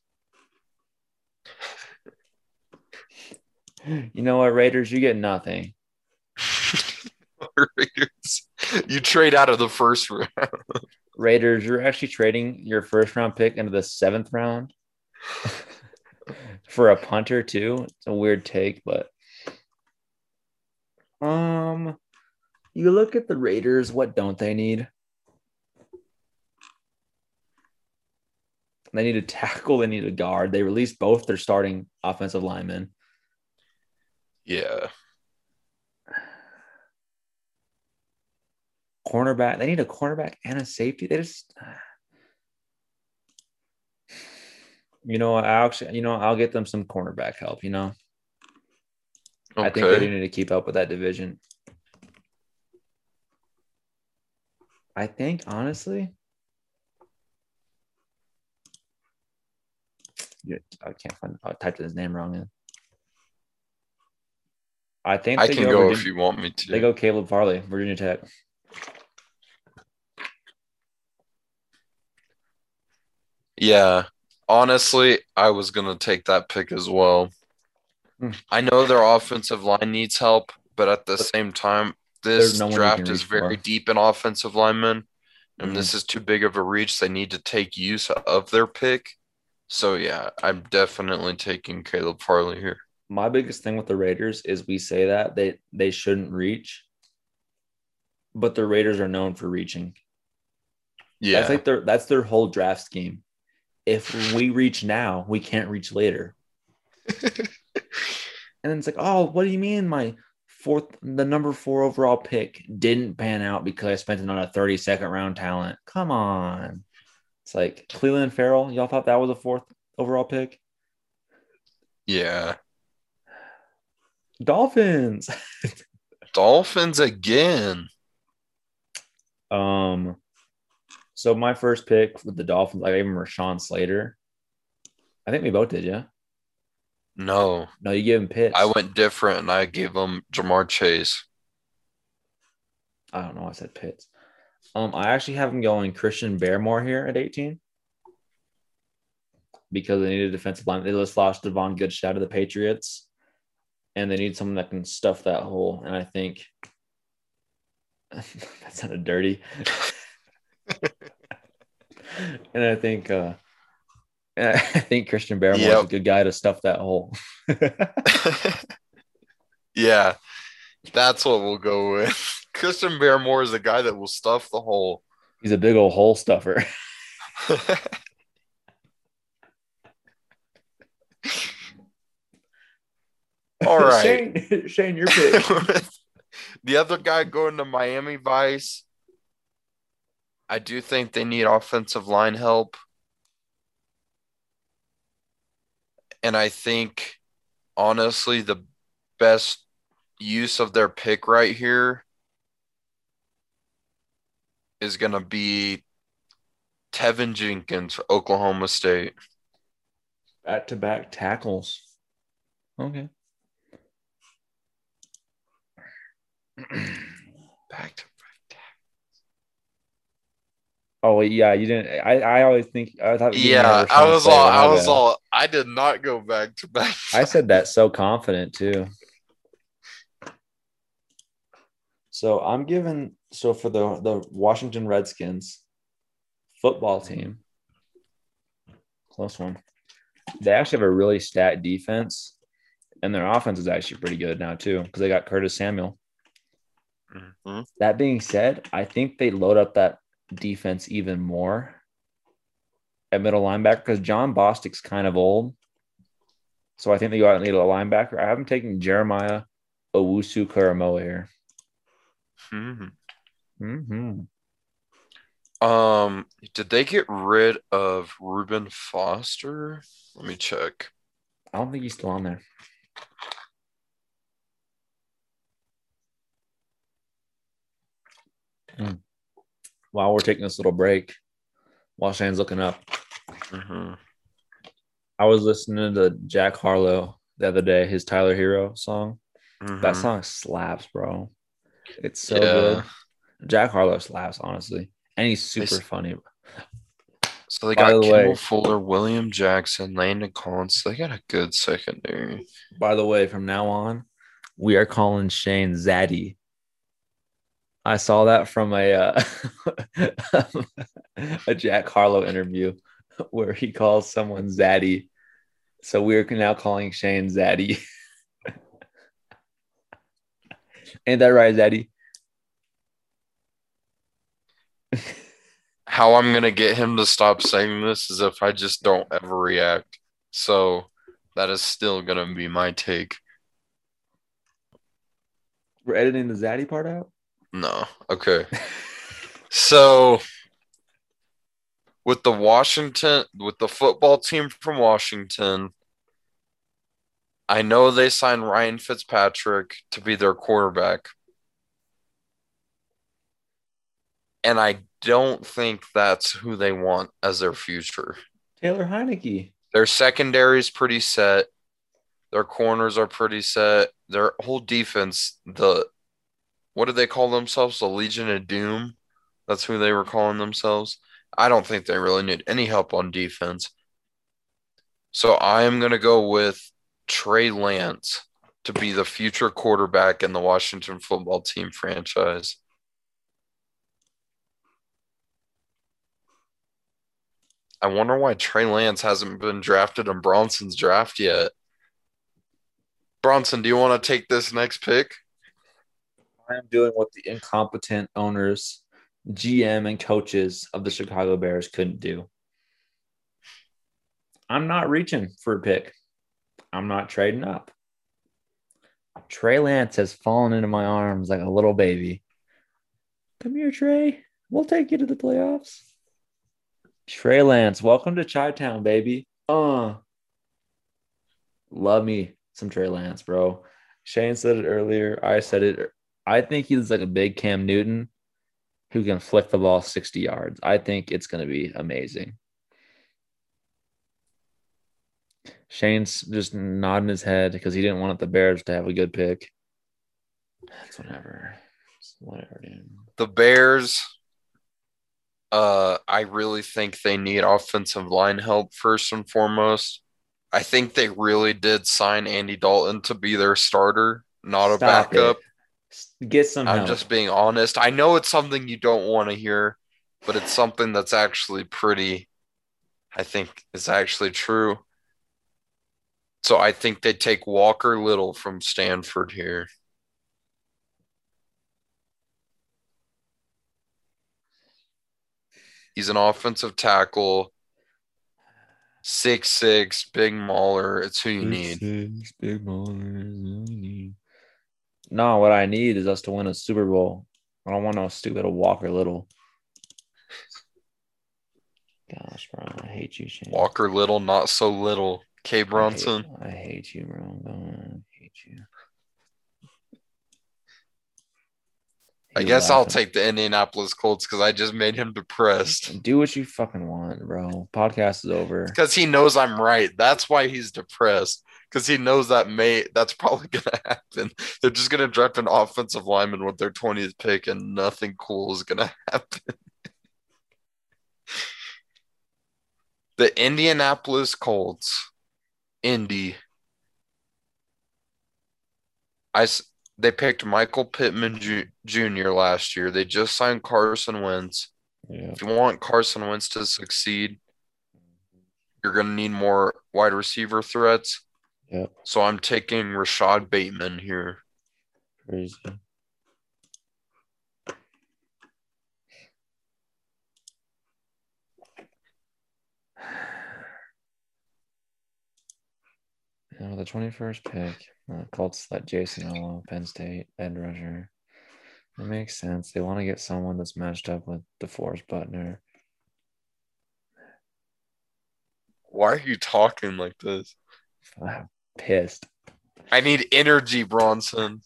you know what, Raiders? You get nothing. Raiders. You trade out of the first round. Raiders, you're actually trading your first round pick into the seventh round for a punter too. It's a weird take, but um, you look at the Raiders. What don't they need? They need a tackle. They need a guard. They released both their starting offensive linemen. Yeah. Cornerback. They need a cornerback and a safety. They just. You know, I actually, you know, I'll get them some cornerback help. You know, Okay. I think they need to keep up with that division. I think honestly, I can't find. I typed his name wrong in. I think I can go Virgin- if you want me to. They go Caleb Farley, Virginia Tech. Yeah. Honestly, I was gonna take that pick as well. Hmm. I know their offensive line needs help, but at the same time, this no draft is very for. deep in offensive linemen, and Mhm. this is too big of a reach. They need to take use of their pick. So yeah, I'm definitely taking Caleb Farley here. My biggest thing with the Raiders is we say that they they shouldn't reach, but the Raiders are known for reaching. Yeah. That's like their that's their whole draft scheme. If we reach now, we can't reach later. And then it's like, oh, what do you mean my fourth, the number four overall pick didn't pan out because I spent it on a 32nd round talent? Come on. It's like Clelin Ferrell. Y'all thought that was a fourth overall pick? yeah. Dolphins. Dolphins again. um, so my first pick with the Dolphins, I gave him Rashawn Slater. I think we both did, yeah. No, No, you gave him Pitts. I went different and I gave him Ja'Marr Chase. I don't know. I said Pitts. Um, I actually have him going Christian Barmore here at 18 because they need a defensive line. They just lost Davon Godchaux to the Patriots, and they need someone that can stuff that hole. And I think that sounded dirty. and I think, uh, I think Christian Barmore is a good guy to stuff that hole. yeah, that's what we'll go with. Christian Barmore is the guy that will stuff the hole. He's a big old hole stuffer. All right. Shane, Shane, your pick. the other guy going to Miami Vice. I do think they need offensive line help. And I think, honestly, the best use of their pick right here is going to be Teven Jenkins, Oklahoma State. back to back tackles. Okay. Back to back tackles. Oh yeah, you didn't. I, I always think I thought. Yeah, I was all, I was all, I did not go back to back. I said that so confident too. So I'm giving. So for the the Washington Redskins football team, close one. They actually have a really stat defense, and their offense is actually pretty good now too because they got Curtis Samuel. Mhm. That being said, I think they load up that defense even more at middle linebacker because Jon Bostic's kind of old. So I think they go out and need a linebacker. I haven't taken Jeremiah Owusu Koramoah here. Mhm. Hmm Um, did they get rid of Reuben Foster? Let me check. I don't think he's still on there. Hmm. While we're taking this little break, while Shane's looking up, Mhm. I was listening to Jack Harlow the other day, his Tyler Herro song. That Mhm. song slaps, bro. It's so Yeah. good. Jack Harlow slaps, honestly. And he's super funny. So they By got the Kendall way- Fuller, William Jackson, Landon Collins. They got a good secondary. By the way, from now on, we are calling Shane Zaddy. I saw that from a uh, a Jack Harlow interview where he calls someone Zaddy. So we're now calling Shane Zaddy. Ain't that right, Zaddy? How I'm gonna get him to stop saying this is if I just don't ever react. So that is still gonna be my take. We're editing the Zaddy part out. No. Okay. So with the Washington with the football team from Washington. I know they signed Ryan Fitzpatrick to be their quarterback. And I don't think that's who they want as their future. Taylor Heinicke. Their secondary is pretty set. Their corners are pretty set. Their whole defense, the what do they call themselves? The Legion of Doom. That's who they were calling themselves. I don't think they really need any help on defense. So I am going to go with Trey Lance to be the future quarterback in the Washington football team franchise. I wonder why Trey Lance hasn't been drafted in Bronson's draft yet. Bronson, do you want to take this next pick? I am doing what the incompetent owners, GM, and coaches of the Chicago Bears couldn't do. I'm not reaching for a pick. I'm not trading up. Trey Lance has fallen into my arms like a little baby. Come here, Trey. We'll take you to the playoffs. Trey Lance, welcome to Chi Town, baby. Uh, love me some Trey Lance, bro. Shane said it earlier. I said it. I think he's like a big Cam Newton who can flick the ball 60 yards. I think it's going to be amazing. Shane's just nodding his head because he didn't want the Bears to have a good pick. That's whatever. It's whatever, dude. The Bears, uh, I really think they need offensive line help first and foremost. I think they really did sign Andy Dalton to be their starter, not a Stop backup. it. Get some I'm help. just being honest. I know it's something you don't want to hear, but it's something that's actually pretty, I think is actually true. So I think they take Walker Little from Stanford here. He's an offensive tackle, six six, big mauler. It's who you need. Big ballers. No, what I need is us to win a Super Bowl. I don't want no stupid Walker Little. Gosh, bro, I hate you, Shane. Walker Little, not so little. K I hate- Bronson. I hate, you, bro. I hate you. I guess I'll take the Indianapolis Colts because I just made him depressed. Do what you fucking want, bro. Podcast is over. Because he knows I'm right. That's why he's depressed. Because he knows that may that's probably gonna happen. They're just gonna draft an offensive lineman with their 20th pick, and nothing cool is gonna happen. the Indianapolis Colts, Indy. I they picked Michael Pittman Ju- Jr. last year. They just signed Carson Wentz. Yeah. If you want Carson Wentz to succeed, you're going to need more wide receiver threats. Yep. So I'm taking Rashod Bateman here. Crazy. Know, the 21st pick, uh, Colts let Jayson Oweh, Penn State, edge rusher. It makes sense. They want to get someone that's matched up with DeForest Buckner. Why are you talking like this? I'm pissed. I need energy, Bronson.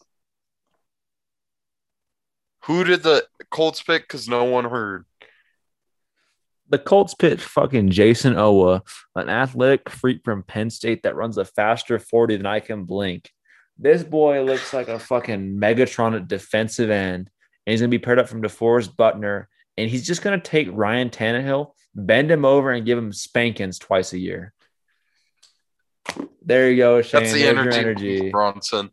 Who did the Colts pick? Because no one heard. The Colts picked fucking Jayson Oweh, an athletic freak from Penn State that runs a faster 40 than I can blink. This boy looks like a fucking Megatron at defensive end, and he's gonna be paired up from DeForest Buckner, and he's just gonna take Ryan Tannehill, bend him over, and give him spankings twice a year. There you go, Shane. That's the energy, energy. Bronson.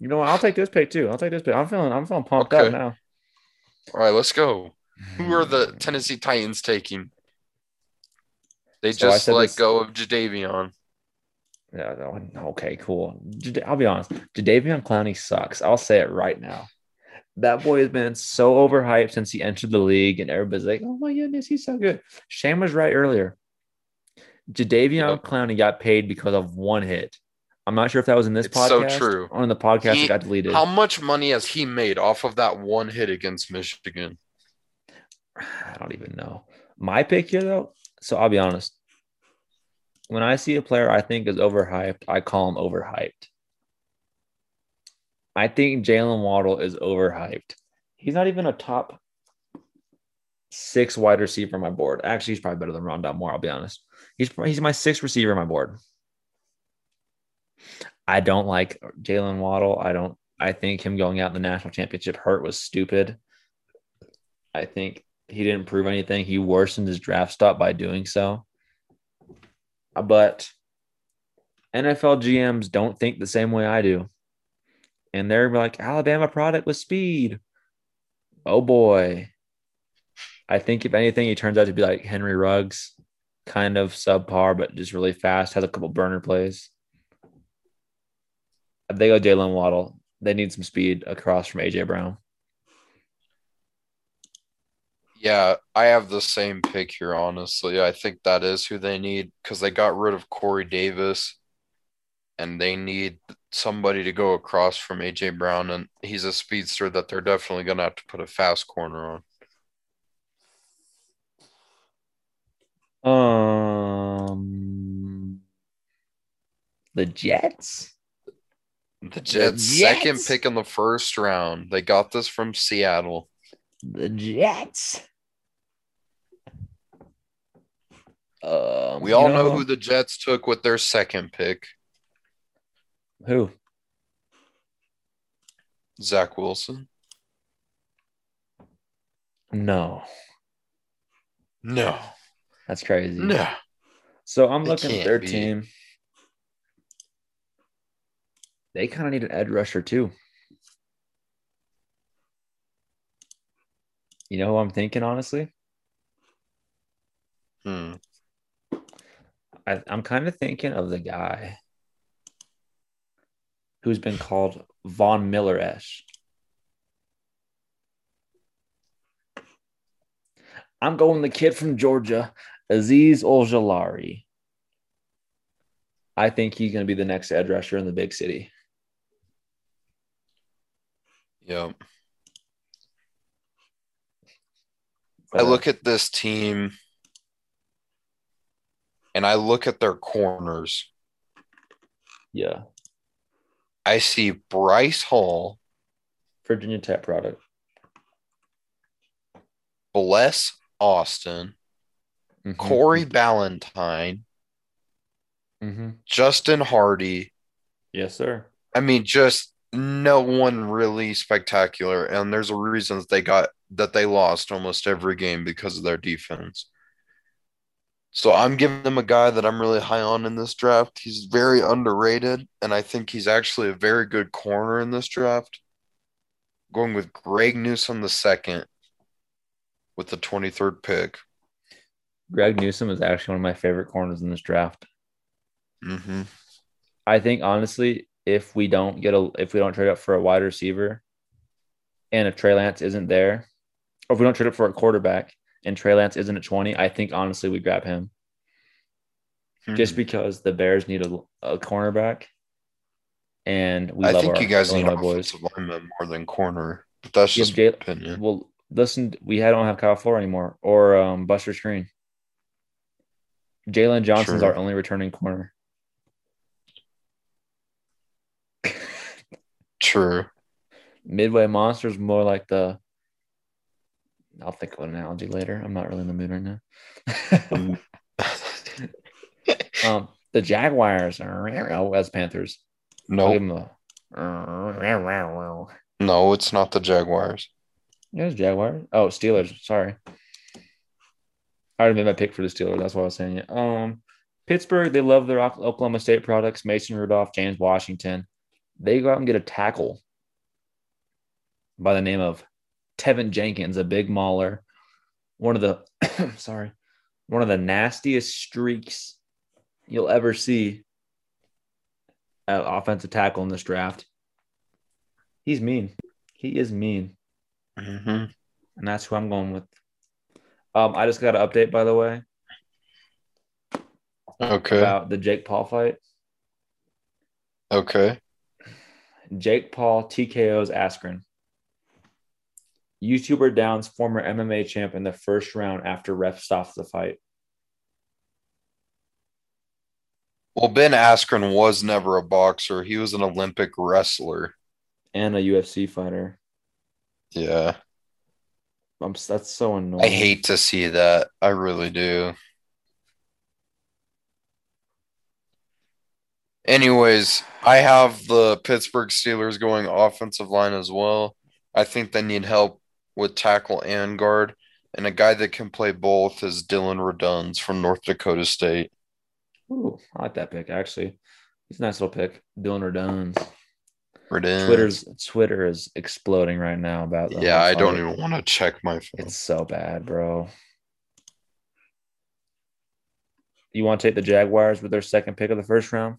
You know what? I'll take this pick too. I'll take this pick. I'm feeling. I'm feeling pumped Okay. up now. All right, let's go. Who are the mm. Tennessee Titans taking? They So just let this- go of Jadeveon. Yeah. Okay. Cool. I'll be honest. Jadeveon Clowney sucks. I'll say it right now. That boy has been so overhyped since he entered the league, and everybody's like, "Oh my goodness, he's so good." Shane was right earlier. Jadeveon Yep. Clowney got paid because of one hit. I'm not sure if that was in this It's so podcast true. or in the podcast He- that got deleted. How much money has he made off of that one hit against Michigan? Don't even know. My pick here, though. So I'll be honest. When I see a player I think is overhyped, I call him overhyped. I think Jaylen Waddle is overhyped. He's not even a top six wide receiver on my board. Actually, he's probably better than Rondale Moore. I'll be honest. He's he's my sixth receiver on my board. I don't like Jaylen Waddle. I don't. I think him going out in the national championship hurt was stupid. I think he didn't prove anything. He worsened his draft stock by doing so. But NFL GMs don't think the same way I do. And they're like, Alabama product with speed. Oh boy. I think if anything, he turns out to be like Henry Ruggs, kind of subpar, but just really fast, has a couple burner plays. They go Jaylen Waddle. They need some speed across from AJ Brown. Yeah, I have the same pick here, honestly. I think that is who they need because they got rid of Corey Davis and they need somebody to go across from AJ Brown. And he's a speedster that they're definitely going to have to put a fast corner on. Um, the Jets. The Jets, the Jets, second pick in the first round. They got this from Seattle. The Jets. Um, we all know, know who the Jets took with their second pick. Who? Zach Wilson. No. No. That's crazy. No. So I'm looking at their be. team. They kind of need an edge rusher too. You know who I'm thinking, honestly? Hmm. I, I'm kind of thinking of the guy who's been called Von Miller esh. I'm going the kid from Georgia, Azeez Ojulari. I think he's going to be the next edge rusher in the big city. Yep. I look at this team and I look at their corners. Yeah. I see Bryce Hall, Virginia Tech product. Bless Austin, mm-hmm. Corey Ballentine, mm-hmm. Justin Hardy. Yes, sir. I mean, just no one really spectacular, and there's a reason that they got that they lost almost every game because of their defense. So I'm giving them a guy that I'm really high on in this draft. He's very underrated, and I think he's actually a very good corner in this draft. Going with Greg Newsome the second with the 23rd pick. Greg Newsome is actually one of my favorite corners in this draft. Mm-hmm. I think honestly, if we don't get a if we don't trade up for a wide receiver, and if Trey Lance isn't there, or if we don't trade up for a quarterback, and Trey Lance isn't at 20, I think honestly we grab him. Hmm. Just because the Bears need a, a cornerback. And we I think you guys need offensive boys. lineman more than corner. But that's just Jay, opinion. Well, listen, we don't have Kyle Fuller anymore or um, Buster Skrine. Jaylon Johnson's True. our only returning corner. True. Midway Monsters more like the I'll think of an analogy later. I'm not really in the mood right now. um, the Jaguars are as Panthers. No. No, it's not the Jaguars. Yeah, it's Jaguars. Oh, Steelers. Sorry. I already made my pick for the Steelers. That's why I was saying it. Um, Pittsburgh, they love their Oklahoma State products. Mason Rudolph, James Washington. They go out and get a tackle by the name of Teven Jenkins, a big mauler, one of the sorry, one of the nastiest streaks you'll ever see at offensive tackle in this draft. He's mean. He is mean. Mm-hmm. And that's who I'm going with. Um, I just got an update, by the way. Okay. About the Jake Paul fight. Okay. Jake Paul TKO's Askren. YouTuber downs former MMA champ in the first round after ref stops the fight. Well, Ben Askren was never a boxer. He was an Olympic wrestler. And a UFC fighter. Yeah. I'm, that's so annoying. I hate to see that. I really do. Anyways, I have the Pittsburgh Steelers going offensive line as well. I think they need help with tackle and guard. And a guy that can play both is Dillon Radunz from North Dakota State. Ooh, I like that pick actually. He's a nice little pick. Dillon Radunz. Radunz. Twitter's Twitter is exploding right now about the Yeah, I don't even want to check my phone. It's so bad, bro. You want to take the Jaguars with their second pick of the first round?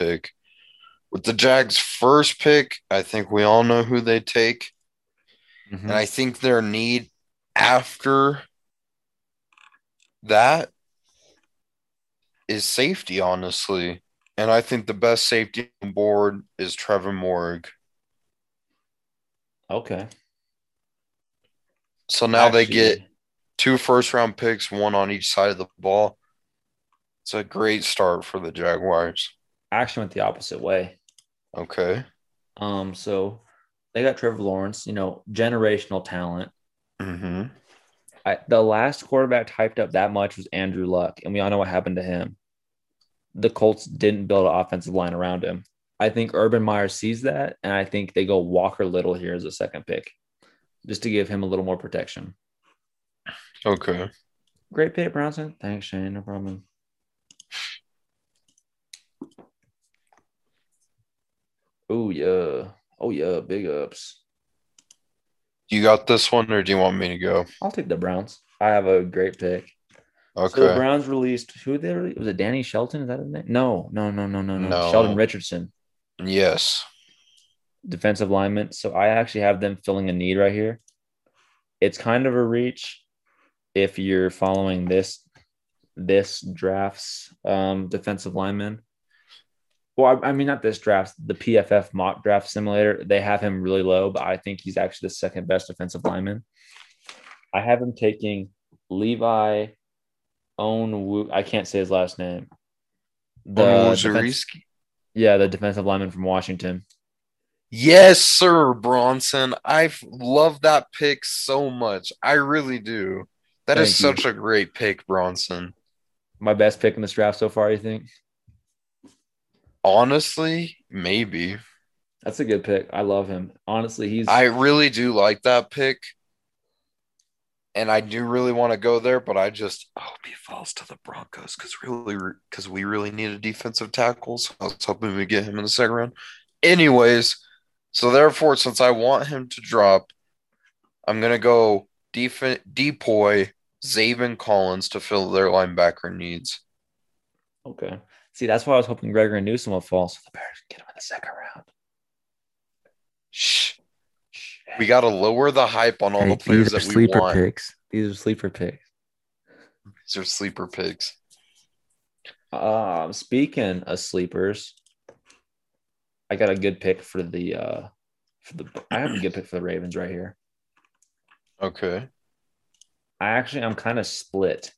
pick. With the Jags' first pick, I think we all know who they take. Mm-hmm. And I think their need after that is safety, honestly. And I think the best safety on board is Trevon Moehrig. Okay. So now they get two first round picks, one on each side of the ball. It's a great start for the Jaguars. actually went the opposite way. Okay. Um, so they got Trevor Lawrence, you know, generational talent. Mm-hmm. I, the last quarterback typed up that much was Andrew Luck, and we all know what happened to him. The Colts didn't build an offensive line around him. I think Urban Meyer sees that, and I think they go Walker Little here as a second pick, just to give him a little more protection. Okay. Great pick, Bronson. Thanks, Shane. No problem. Oh yeah. Oh yeah. Big ups. You got this one, or do you want me to go? I'll take the Browns. I have a great pick. Okay. So the Browns released who they released? was it Danny Shelton? Is that his name? No, no, no, no, no, no. No. Sheldon Richardson, yes. defensive lineman. So I actually have them filling a need right here. It's kind of a reach if you're following this this draft's um, defensive lineman. Well, I, I mean not this draft, the PFF mock draft simulator. They have him really low, but I think he's actually the second best defensive lineman. I have him taking Levi Own. I can't say his last name. The defense- yeah, the defensive lineman from Washington. Yes, sir, Bronson. I love that pick so much. I really do. That is Thank such a great pick, Bronson. My best pick in this draft so far. You think? Honestly, maybe. That's a good pick. I love him. Honestly, he's I really do like that pick. And I do really want to go there, but I just hope he falls to the Broncos because really, because we really need a defensive tackle. So I was hoping we get him in the second round. Anyways, so therefore, since I want him to drop, I'm gonna go def- depoy Zaven Collins to fill their linebacker needs. okay. See, that's why I was hoping Gregory Newsome will fall, so the Bears can get him in the second round. Shh. We got to lower the hype on all the players that we want. picks. These are sleeper picks. These are sleeper picks. Um, speaking of sleepers, I got a good pick for the uh for the I have a good pick for the Ravens right here. Okay. I actually I'm kind of split.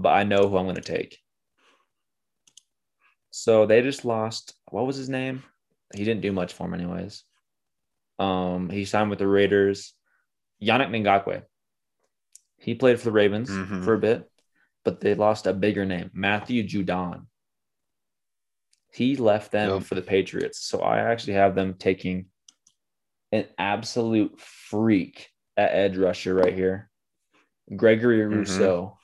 But I know who I'm gonna take. So they just lost what was his name? He didn't do much for him anyways. Um he signed with the Raiders. Yannick Ngakoue. He played for the Ravens Mhm. for a bit, but they lost a bigger name, Matthew Judon. He left them Yep. for the Patriots. So I actually have them taking an absolute freak at edge rusher right here. Gregory Mhm. Rousseau.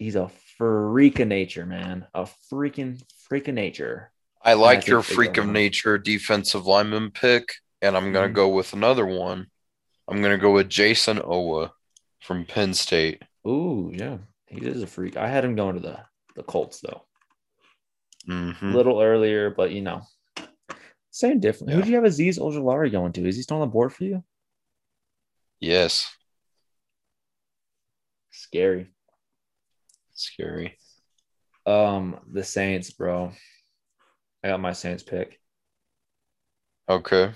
He's a freak of nature, man. A freaking freak of nature. I like think your freak of nature defensive lineman pick, and I'm going to Mhm. go with another one. I'm going to go with Jayson Oweh from Penn State. Ooh, yeah. He is a freak. I had him going to the, the Colts though. A Mhm. little earlier, but you know. Same difference. Yeah. Who do you have Azeez Ojulari going to? Is he still on the board for you? Yes. Scary. Scary. Um, the Saints, bro. I got my Saints pick. Okay.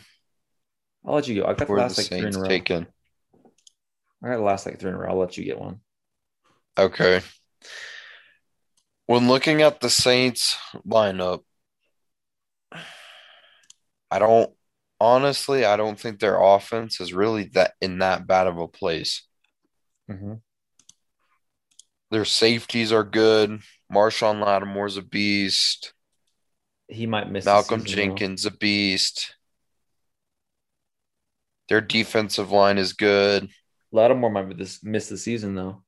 I'll let you go. I got the last the like three in a row. taken? I got the last like three in a row. I'll let you get one. Okay. When looking at the Saints lineup, I don't honestly, I don't think their offense is really that in that bad of a place. Mm-hmm. Their safeties are good. Marshon Lattimore's a beast. He might miss. Malcolm. Jenkins a beast. Their defensive line is good. Lattimore might this, miss the season though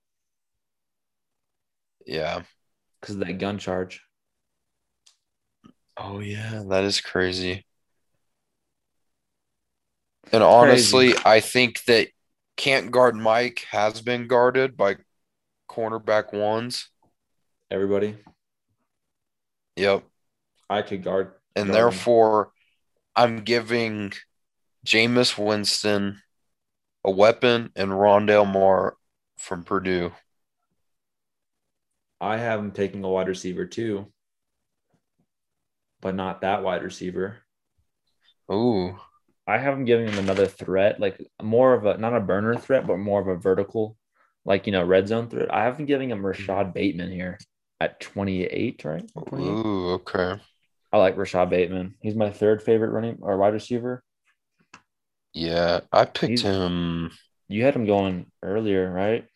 Yeah. because of that gun charge. Oh yeah, that is crazy. And honestly, I think that can't guard Mike has been guarded by cornerback ones. Everybody, Yep. I could guard. And guard him. therefore, I'm giving Jameis Winston a weapon and Rondale Moore from Purdue. I have him taking a wide receiver too, but not that wide receiver. Ooh. I have him giving him another threat, like more of a not a burner threat, but more of a vertical, like you know, red zone threat. I have him giving him Rashod Bateman here at 28, right? 28? Ooh, okay. I like Rashod Bateman. He's my third favorite running or wide receiver. Yeah, I picked He's- him. You had him going earlier, right?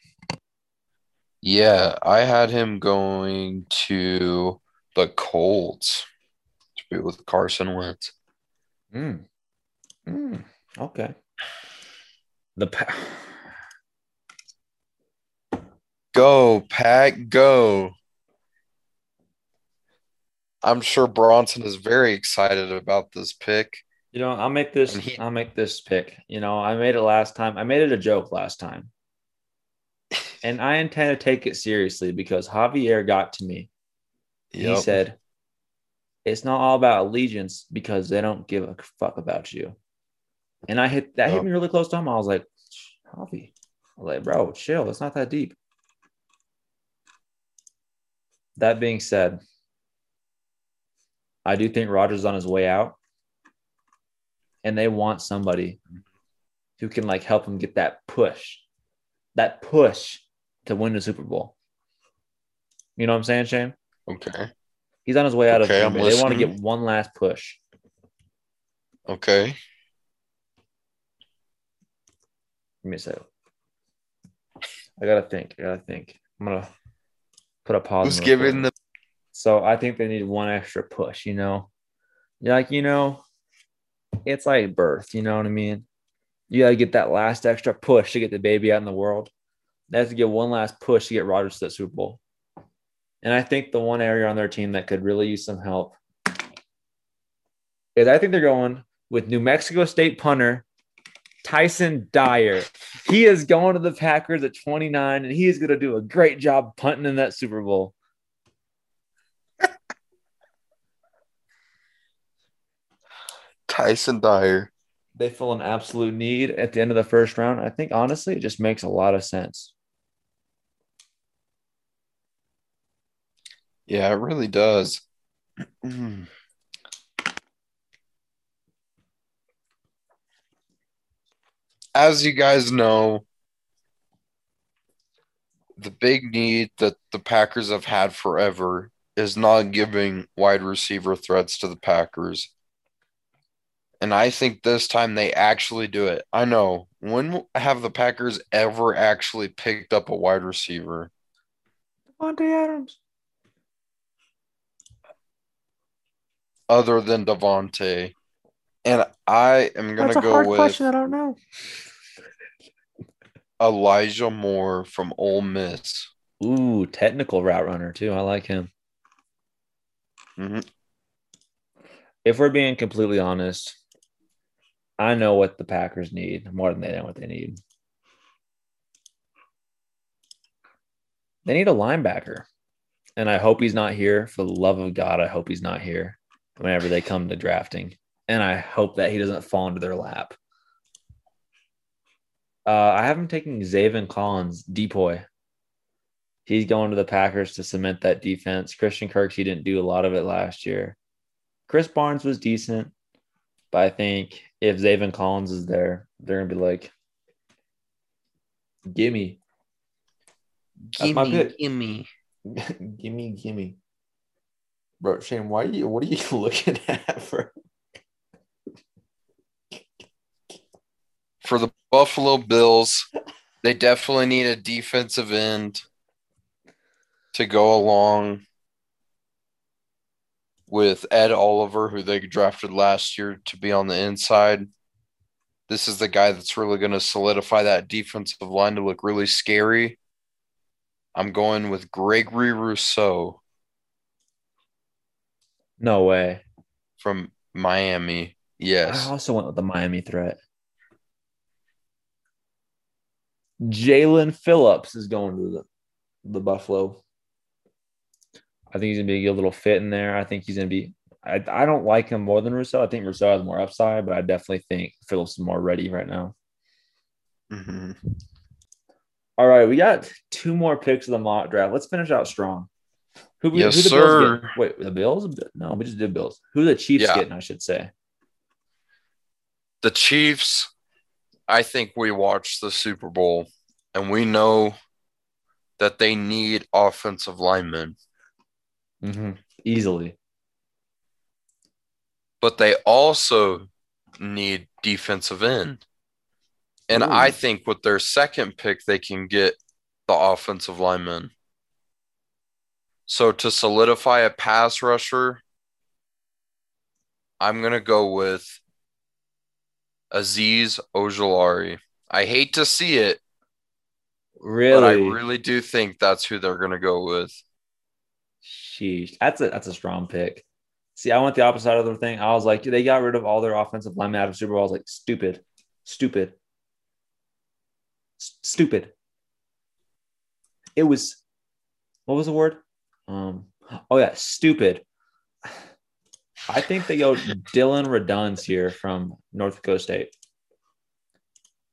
Yeah, I had him going to the Colts to be with Carson Wentz. Mm. Mm. Okay. The pa- Go, Pack, go. I'm sure Bronson is very excited about this pick. you know, I'll make this. He- I'll make this pick. You know, I made it last time. I made it a joke last time, and I intend to take it seriously because Javier got to me. He said, "It's not all about allegiance because they don't give a fuck about you." And I hit that hit me really close to home. I was like, "Javi," I was like, "Bro, chill. It's not that deep." That being said, I do think Rodgers is on his way out, and they want somebody who can like help him get that push, that push to win the Super Bowl. You know what I'm saying, Shane? Okay. He's on his way out Okay, of Green Bay. They want to get one last push. Okay. Give me a second. I gotta think. I gotta think. I'm gonna put a pause. Who's in giving quick. the So I think they need one extra push. You know, You're like you know, it's like birth. You know what I mean? You gotta get that last extra push to get the baby out in the world. They have to get one last push to get Rodgers to that Super Bowl. And I think the one area on their team that could really use some help is I think they're going with New Mexico State punter Tyson Dyer. He is going to the Packers at 29, and he is going to do a great job punting in that Super Bowl. Tyson Dyer? They feel an absolute need at the end of the first round. I think honestly, it just makes a lot of sense. Yeah, it really does. As you guys know, the big need that the Packers have had forever is not giving wide receiver threats to the Packers. And I think this time they actually do it. I know. When have the Packers ever actually picked up a wide receiver? Davante Adams. other than Davante. And I am going to go with question. I don't know. Elijah Moore from Ole Miss. Ooh, technical route runner too. I like him. Mhm. If we're being completely honest, I know what the Packers need more than they know what they need. They need a linebacker. And I hope he's not here. For the love of God, I hope he's not here whenever they come to drafting. And I hope that he doesn't fall into their lap. Uh, I have him taking Zaven Collins, Depoy. He's going to the Packers to cement that defense. Christian Kirk, he didn't do a lot of it last year. Krys Barnes was decent, but I think if Zaven Collins is there, they're gonna be like, "Gimme, That's my Gimme, pick. gimme. gimme, gimme." Bro, Shane, why are you? What are you looking at for? For the Buffalo Bills, they definitely need a defensive end to go along with Ed Oliver, who they drafted last year to be on the inside. This is the guy that's really going to solidify that defensive line to look really scary. I'm going with Gregory Rousseau No way. from Miami. Yes. I also went with the Miami threat. Jaelan Phillips is going to the, the Buffalo. I think he's gonna be a little fit in there. I think he's gonna be. I, I don't like him more than Rousseau. I think Rousseau has more upside, but I definitely think Phillips is more ready right now. Mhm. All right, we got two more picks of the mock draft. Let's finish out strong. Who, Yes, who the sir. Bills? Wait, the Bills? No, we just did Bills. Who the Chiefs Yeah. getting? I should say. The Chiefs, I think we watch the Super Bowl and we know that they need offensive linemen, Mm-hmm. Easily. but they also need defensive end. And I think with their second pick, they can get the offensive lineman. So to solidify a pass rusher, I'm going to go with Azeez Ojulari. I hate to see it, Really? but I really do think that's who they're going to go with. Sheesh. That's a that's a strong pick. See, I went the opposite of the thing. I was like, they got rid of all their offensive linemen out of Super Bowl. I was like, stupid, stupid, S- stupid. It was, what was the word? Um, oh yeah, stupid. I think they go Dillon Radunz here from North Dakota State.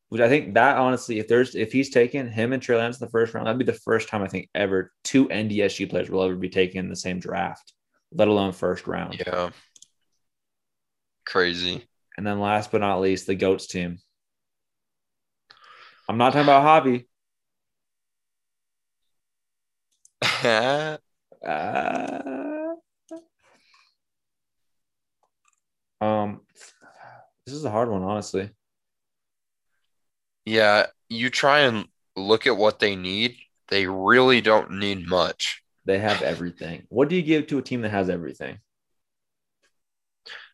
Which I think that honestly, if there's if he's taken him and Trey Lance in the first round, that'd be the first time I think ever two NDSU players will ever be taken in the same draft, let alone first round. Yeah. Crazy. And then last but not least, the GOATS team. I'm not talking about hobby. Uh, um, this is a hard one, honestly. yeah, you try and look at what they need. They really don't need much. They have everything. What do you give to a team that has everything?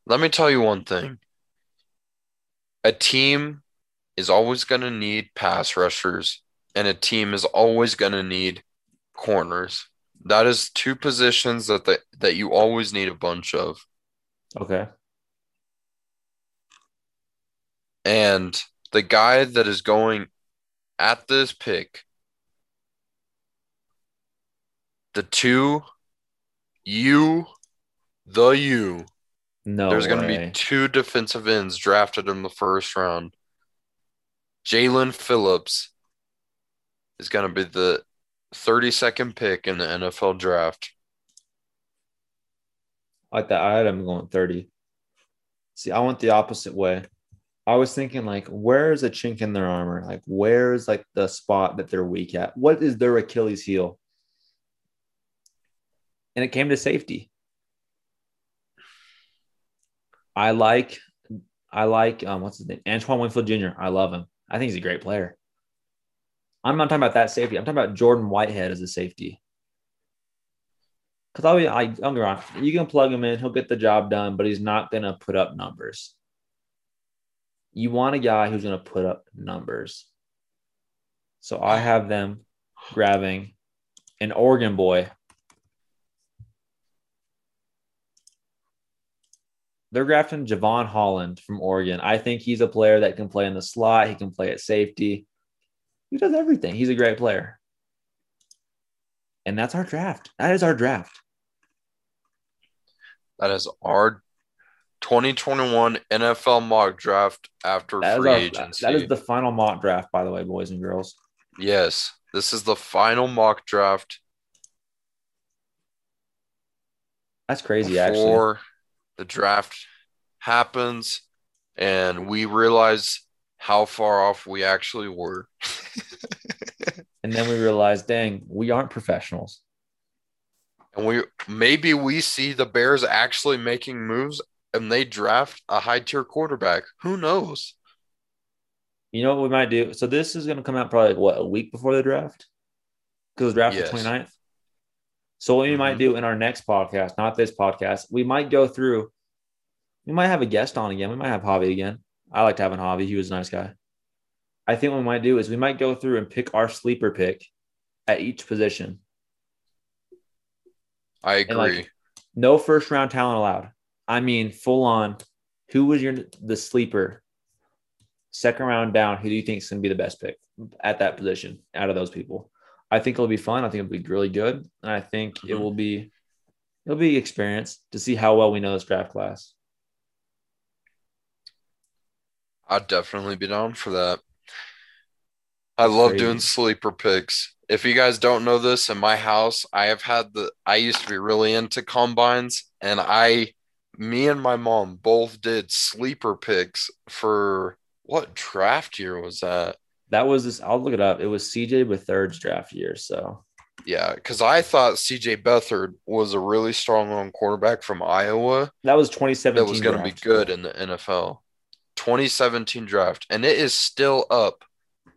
Let me tell you one thing. A team is always going to need pass rushers, and a team is always going to need corners. That is two positions that the, that you always need a bunch of. Okay. And the guy that is going at this pick, the two, you, the you, No. there's going to be two defensive ends drafted in the first round. Jaelan Phillips is going to be the 32nd pick in the NFL draft. I like that. I had him going 30. See, I went the opposite way. I was thinking, like, where is a chink in their armor? Like, where is like the spot that they're weak at? What is their Achilles heel? And it came to safety. I like, I like, um, what's his name? Antoine Winfield Jr. I love him. I think he's a great player. I'm not talking about that safety. I'm talking about Jordan Whitehead as a safety. Because I'll be, I, get wrong, you can plug him in, he'll get the job done, but he's not going to put up numbers. You want a guy who's going to put up numbers. So I have them grabbing an Oregon boy. They're drafting Jevon Holland from Oregon. I think he's a player that can play in the slot. He can play at safety. He does everything. He's a great player. And that's our draft. That is our draft. That is our 2021 NFL mock draft after That free our, agency. that is the final mock draft, by the way, boys and girls. yes. This is the final mock draft That's crazy, actually. before the draft happens and we realize how far off we actually were. And then we realized, dang, we aren't professionals. And we maybe we see the Bears actually making moves and they draft a high tier quarterback. Who knows? You know what we might do? So this is going to come out probably like, what a week before the draft, because the draft Yes. is 29th. So what we might Mhm. do in our next podcast, not this podcast, we might go through. We might have a guest on again. We might have Javi again. I liked having Javi. He was a nice guy. I think what we might do is we might go through and pick our sleeper pick at each position. I And, like, agree. No first round talent allowed. I mean, full on. Who was your the sleeper? Second round down. Who do you think is going to be the best pick at that position out of those people? I think it'll be fun. I think it'll be really good, and I think it Mhm. will be it'll be experience to see how well we know this draft class. I'd definitely be down for that. I love Crazy. doing sleeper picks. If you guys don't know this, in my house, I have had the I used to be really into combines and I me and my mom both did sleeper picks for what draft year was that? That was this. I'll look it up. It was CJ Beathard's draft year. So Yeah, because I thought CJ Beathard was a really strong on quarterback from Iowa that was 2017. that was going to be good in the NFL. 2017 draft, and it is still up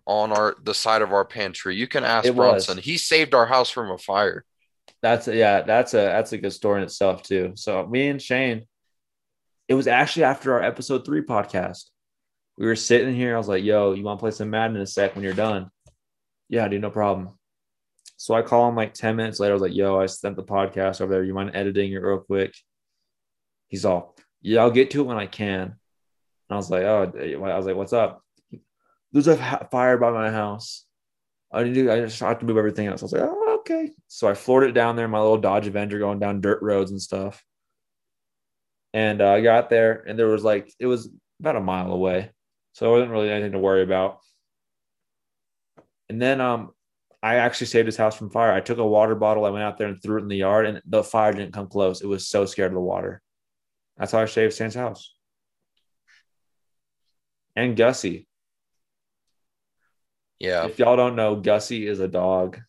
on our the side of our pantry. You can ask It was. Bronson. He saved our house from a fire. That's a, yeah, that's a that's a good story in itself too. So me and Shane, it was actually after our episode three podcast. We were sitting here. I was like, "Yo, you want to play some Madden in a sec when you're done?" Yeah, dude, no problem. So I call him like ten minutes later. I was like, "Yo, I sent the podcast over there. You mind editing it real quick?" He's all, "Yeah, I'll get to it when I can." And I was like, "Oh," I was like, "What's up?" There's a fire by my house. I need to. I just have to move everything else. I was like, "Oh, okay." So I floored it down there, my little Dodge Avenger going down dirt roads and stuff. And uh, I got there, and there was like it was about a mile away, so it wasn't really anything to worry about. And then um, I actually saved his house from fire. I took a water bottle, I went out there and threw it in the yard, and the fire didn't come close. It was so scared of the water. That's how I saved Stan's house. And Gussie. Yeah, If y'all don't know, Gussie is a dog.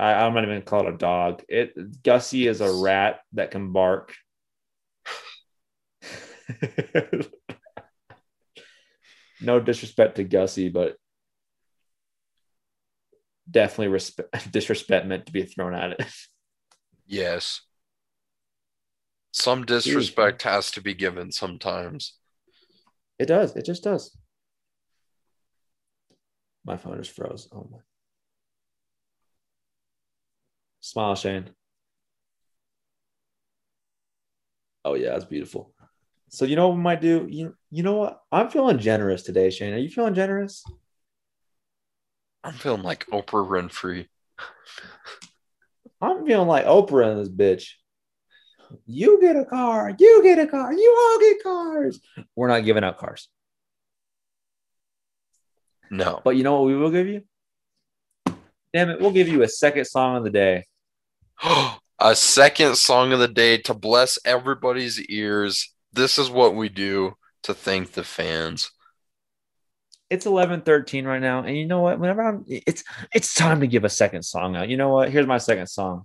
I, I'm not even call it a dog. It Gussie is a rat that can bark. no disrespect to Gussie, but definitely respect disrespect meant to be thrown at it. yes. Some disrespect has to be given sometimes. It does. It just does. My phone just froze. Oh my. Smile, Shane. Oh yeah, that's beautiful. So you know what we might do? You you know what? I'm feeling generous today, Shane. Are you feeling generous? I'm feeling like Oprah Winfrey. I'm feeling like Oprah in this bitch. You get a car. You get a car. You all get cars. We're not giving out cars. No. But you know what we will give you? Damn it, we'll give you a second song of the day. a second song of the day to bless everybody's ears. This is what we do to thank the fans. It's 11:13 right now, and you know what? Whenever I'm, it's it's time to give a second song out. You know what? Here's my second song.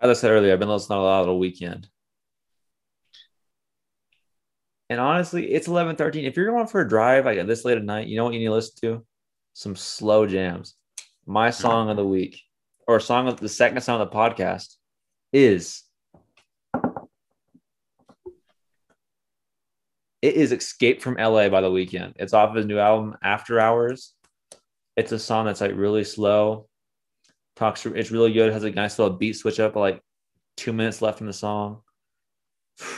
As I said earlier, I've been listening a lot of the Weeknd. And honestly, it's 11:13. If you're going for a drive like this late at night, you know what you need to listen to? Some slow jams. My mm-hmm. song of the week, or song of the second song of the podcast, is it is Escape from LA by the Weeknd. It's off of his new album, After Hours. It's a song that's like really slow. Talks it's really good. Has a nice little beat switch up, like two minutes left in the song.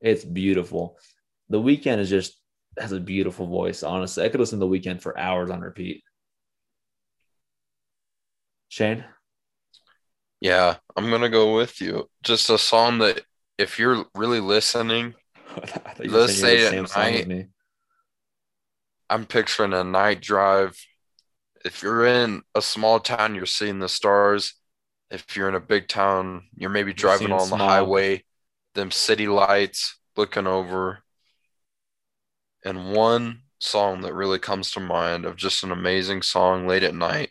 It's beautiful. The Weeknd is just has a beautiful voice. Honestly, I could listen to the Weeknd for hours on repeat. Shane, Yeah, I'm gonna go with you. Just a song that if you're really listening, Let's were saying you say at night-. I'm picturing a night drive. If you're in a small town, you're seeing the stars. If you're in a big town, you're maybe driving seeing on the highway, them city lights looking over. And one song that really comes to mind of just an amazing song late at night,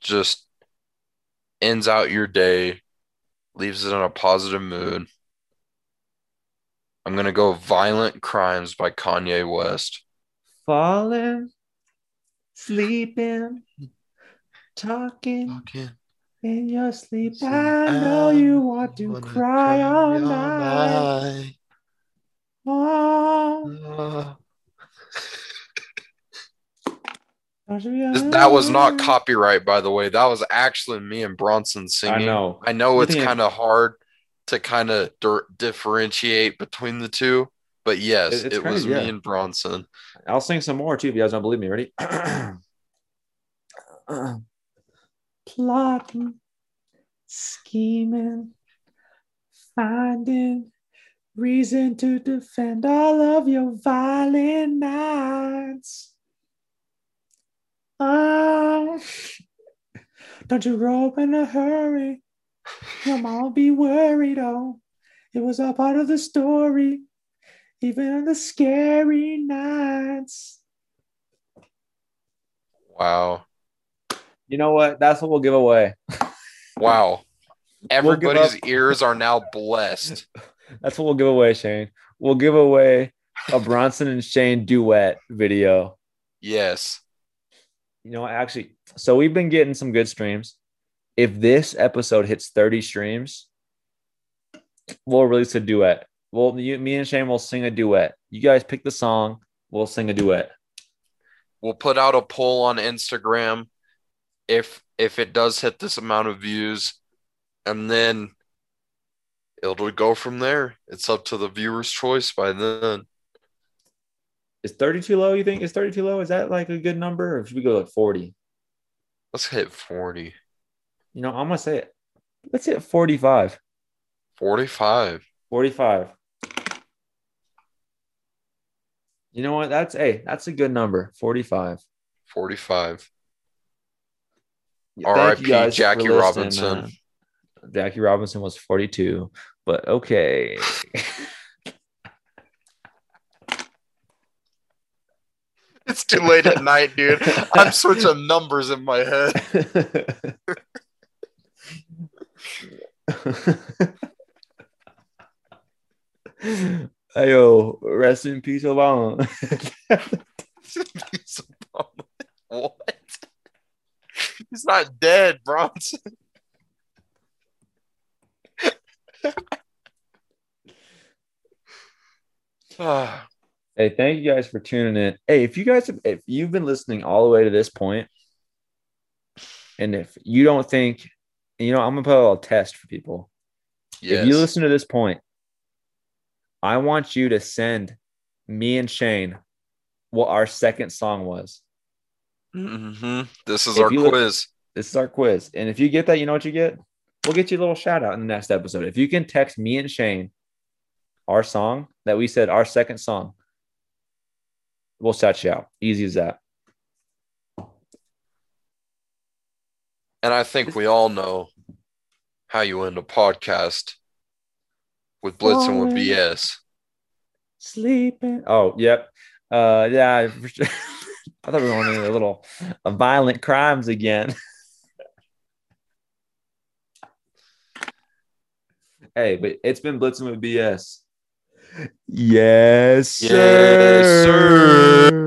just ends out your day, leaves it in a positive mood. I'm gonna go Violent Crimes by Kanye West. Falling, sleeping, talking in your sleep. I know you want to cry all night. Oh, don't you This- That was not copyright, by the way. That was actually me and Bronson singing. I singing. know. I know it's kind of hard to kind of dir- differentiate between the two, but yes, It- it's it was crazy, me and Bronson. I'll sing some more too if you guys don't believe me. Ready? Plotting, scheming, finding reason to defend all of your violent nights. Ah, don't you grow up in a hurry. Your mom be worried. Oh, it was all part of the story even on the scary nights. Wow. You know what? That's what we'll give away. Wow. We'll Everybody's ears are now blessed. That's what we'll give away, Shane. We'll give away a Bronson and Shane duet video. Yes. You know, actually, so we've been getting some good streams. If this episode hits 30 streams, we'll release a duet. Well, you, me and Shane will sing a duet. You guys pick the song. We'll sing a duet. We'll put out a poll on Instagram if if it does hit this amount of views, and then it'll go from there. It's up to the viewer's choice by then. Is 30 too low? You think? Is 30 too low? Is that like a good number? Or should we go like 40? Let's hit 40. You know, I'm to say it. Let's hit 45. 45. 45. You know what? That's hey, that's a good number. 45. 45. R.I.P. you guys for Jackie Robinson. Jackie Robinson was 42, but okay. It's too late at night, dude. I'm switching numbers in my head. Ayo, rest in peace, Obama. what? He's not dead, Bronson. Ah, Hey, thank you guys for tuning in. Hey, if you guys have, if you've been listening all the way to this point, and if you don't think, you know, I'm gonna put a little test for people. yes. If you listen to this point, I want you to send me and Shane what our second song was. Mhm. This is If our you look- quiz. This is our quiz. And if you get that, you know what you get? We'll get you a little shout out in the next episode. If you can text me and Shane our song that we said, our second song, we'll shout you out. Easy as that. And I think we all know how you end a podcast with Blitz and with BS. Sleeping. Oh, yep. Uh, yeah. I thought we were on a little uh, violent crimes again. hey, but it's been blitzing with BS. Yes, Yes, sir. Sheesh.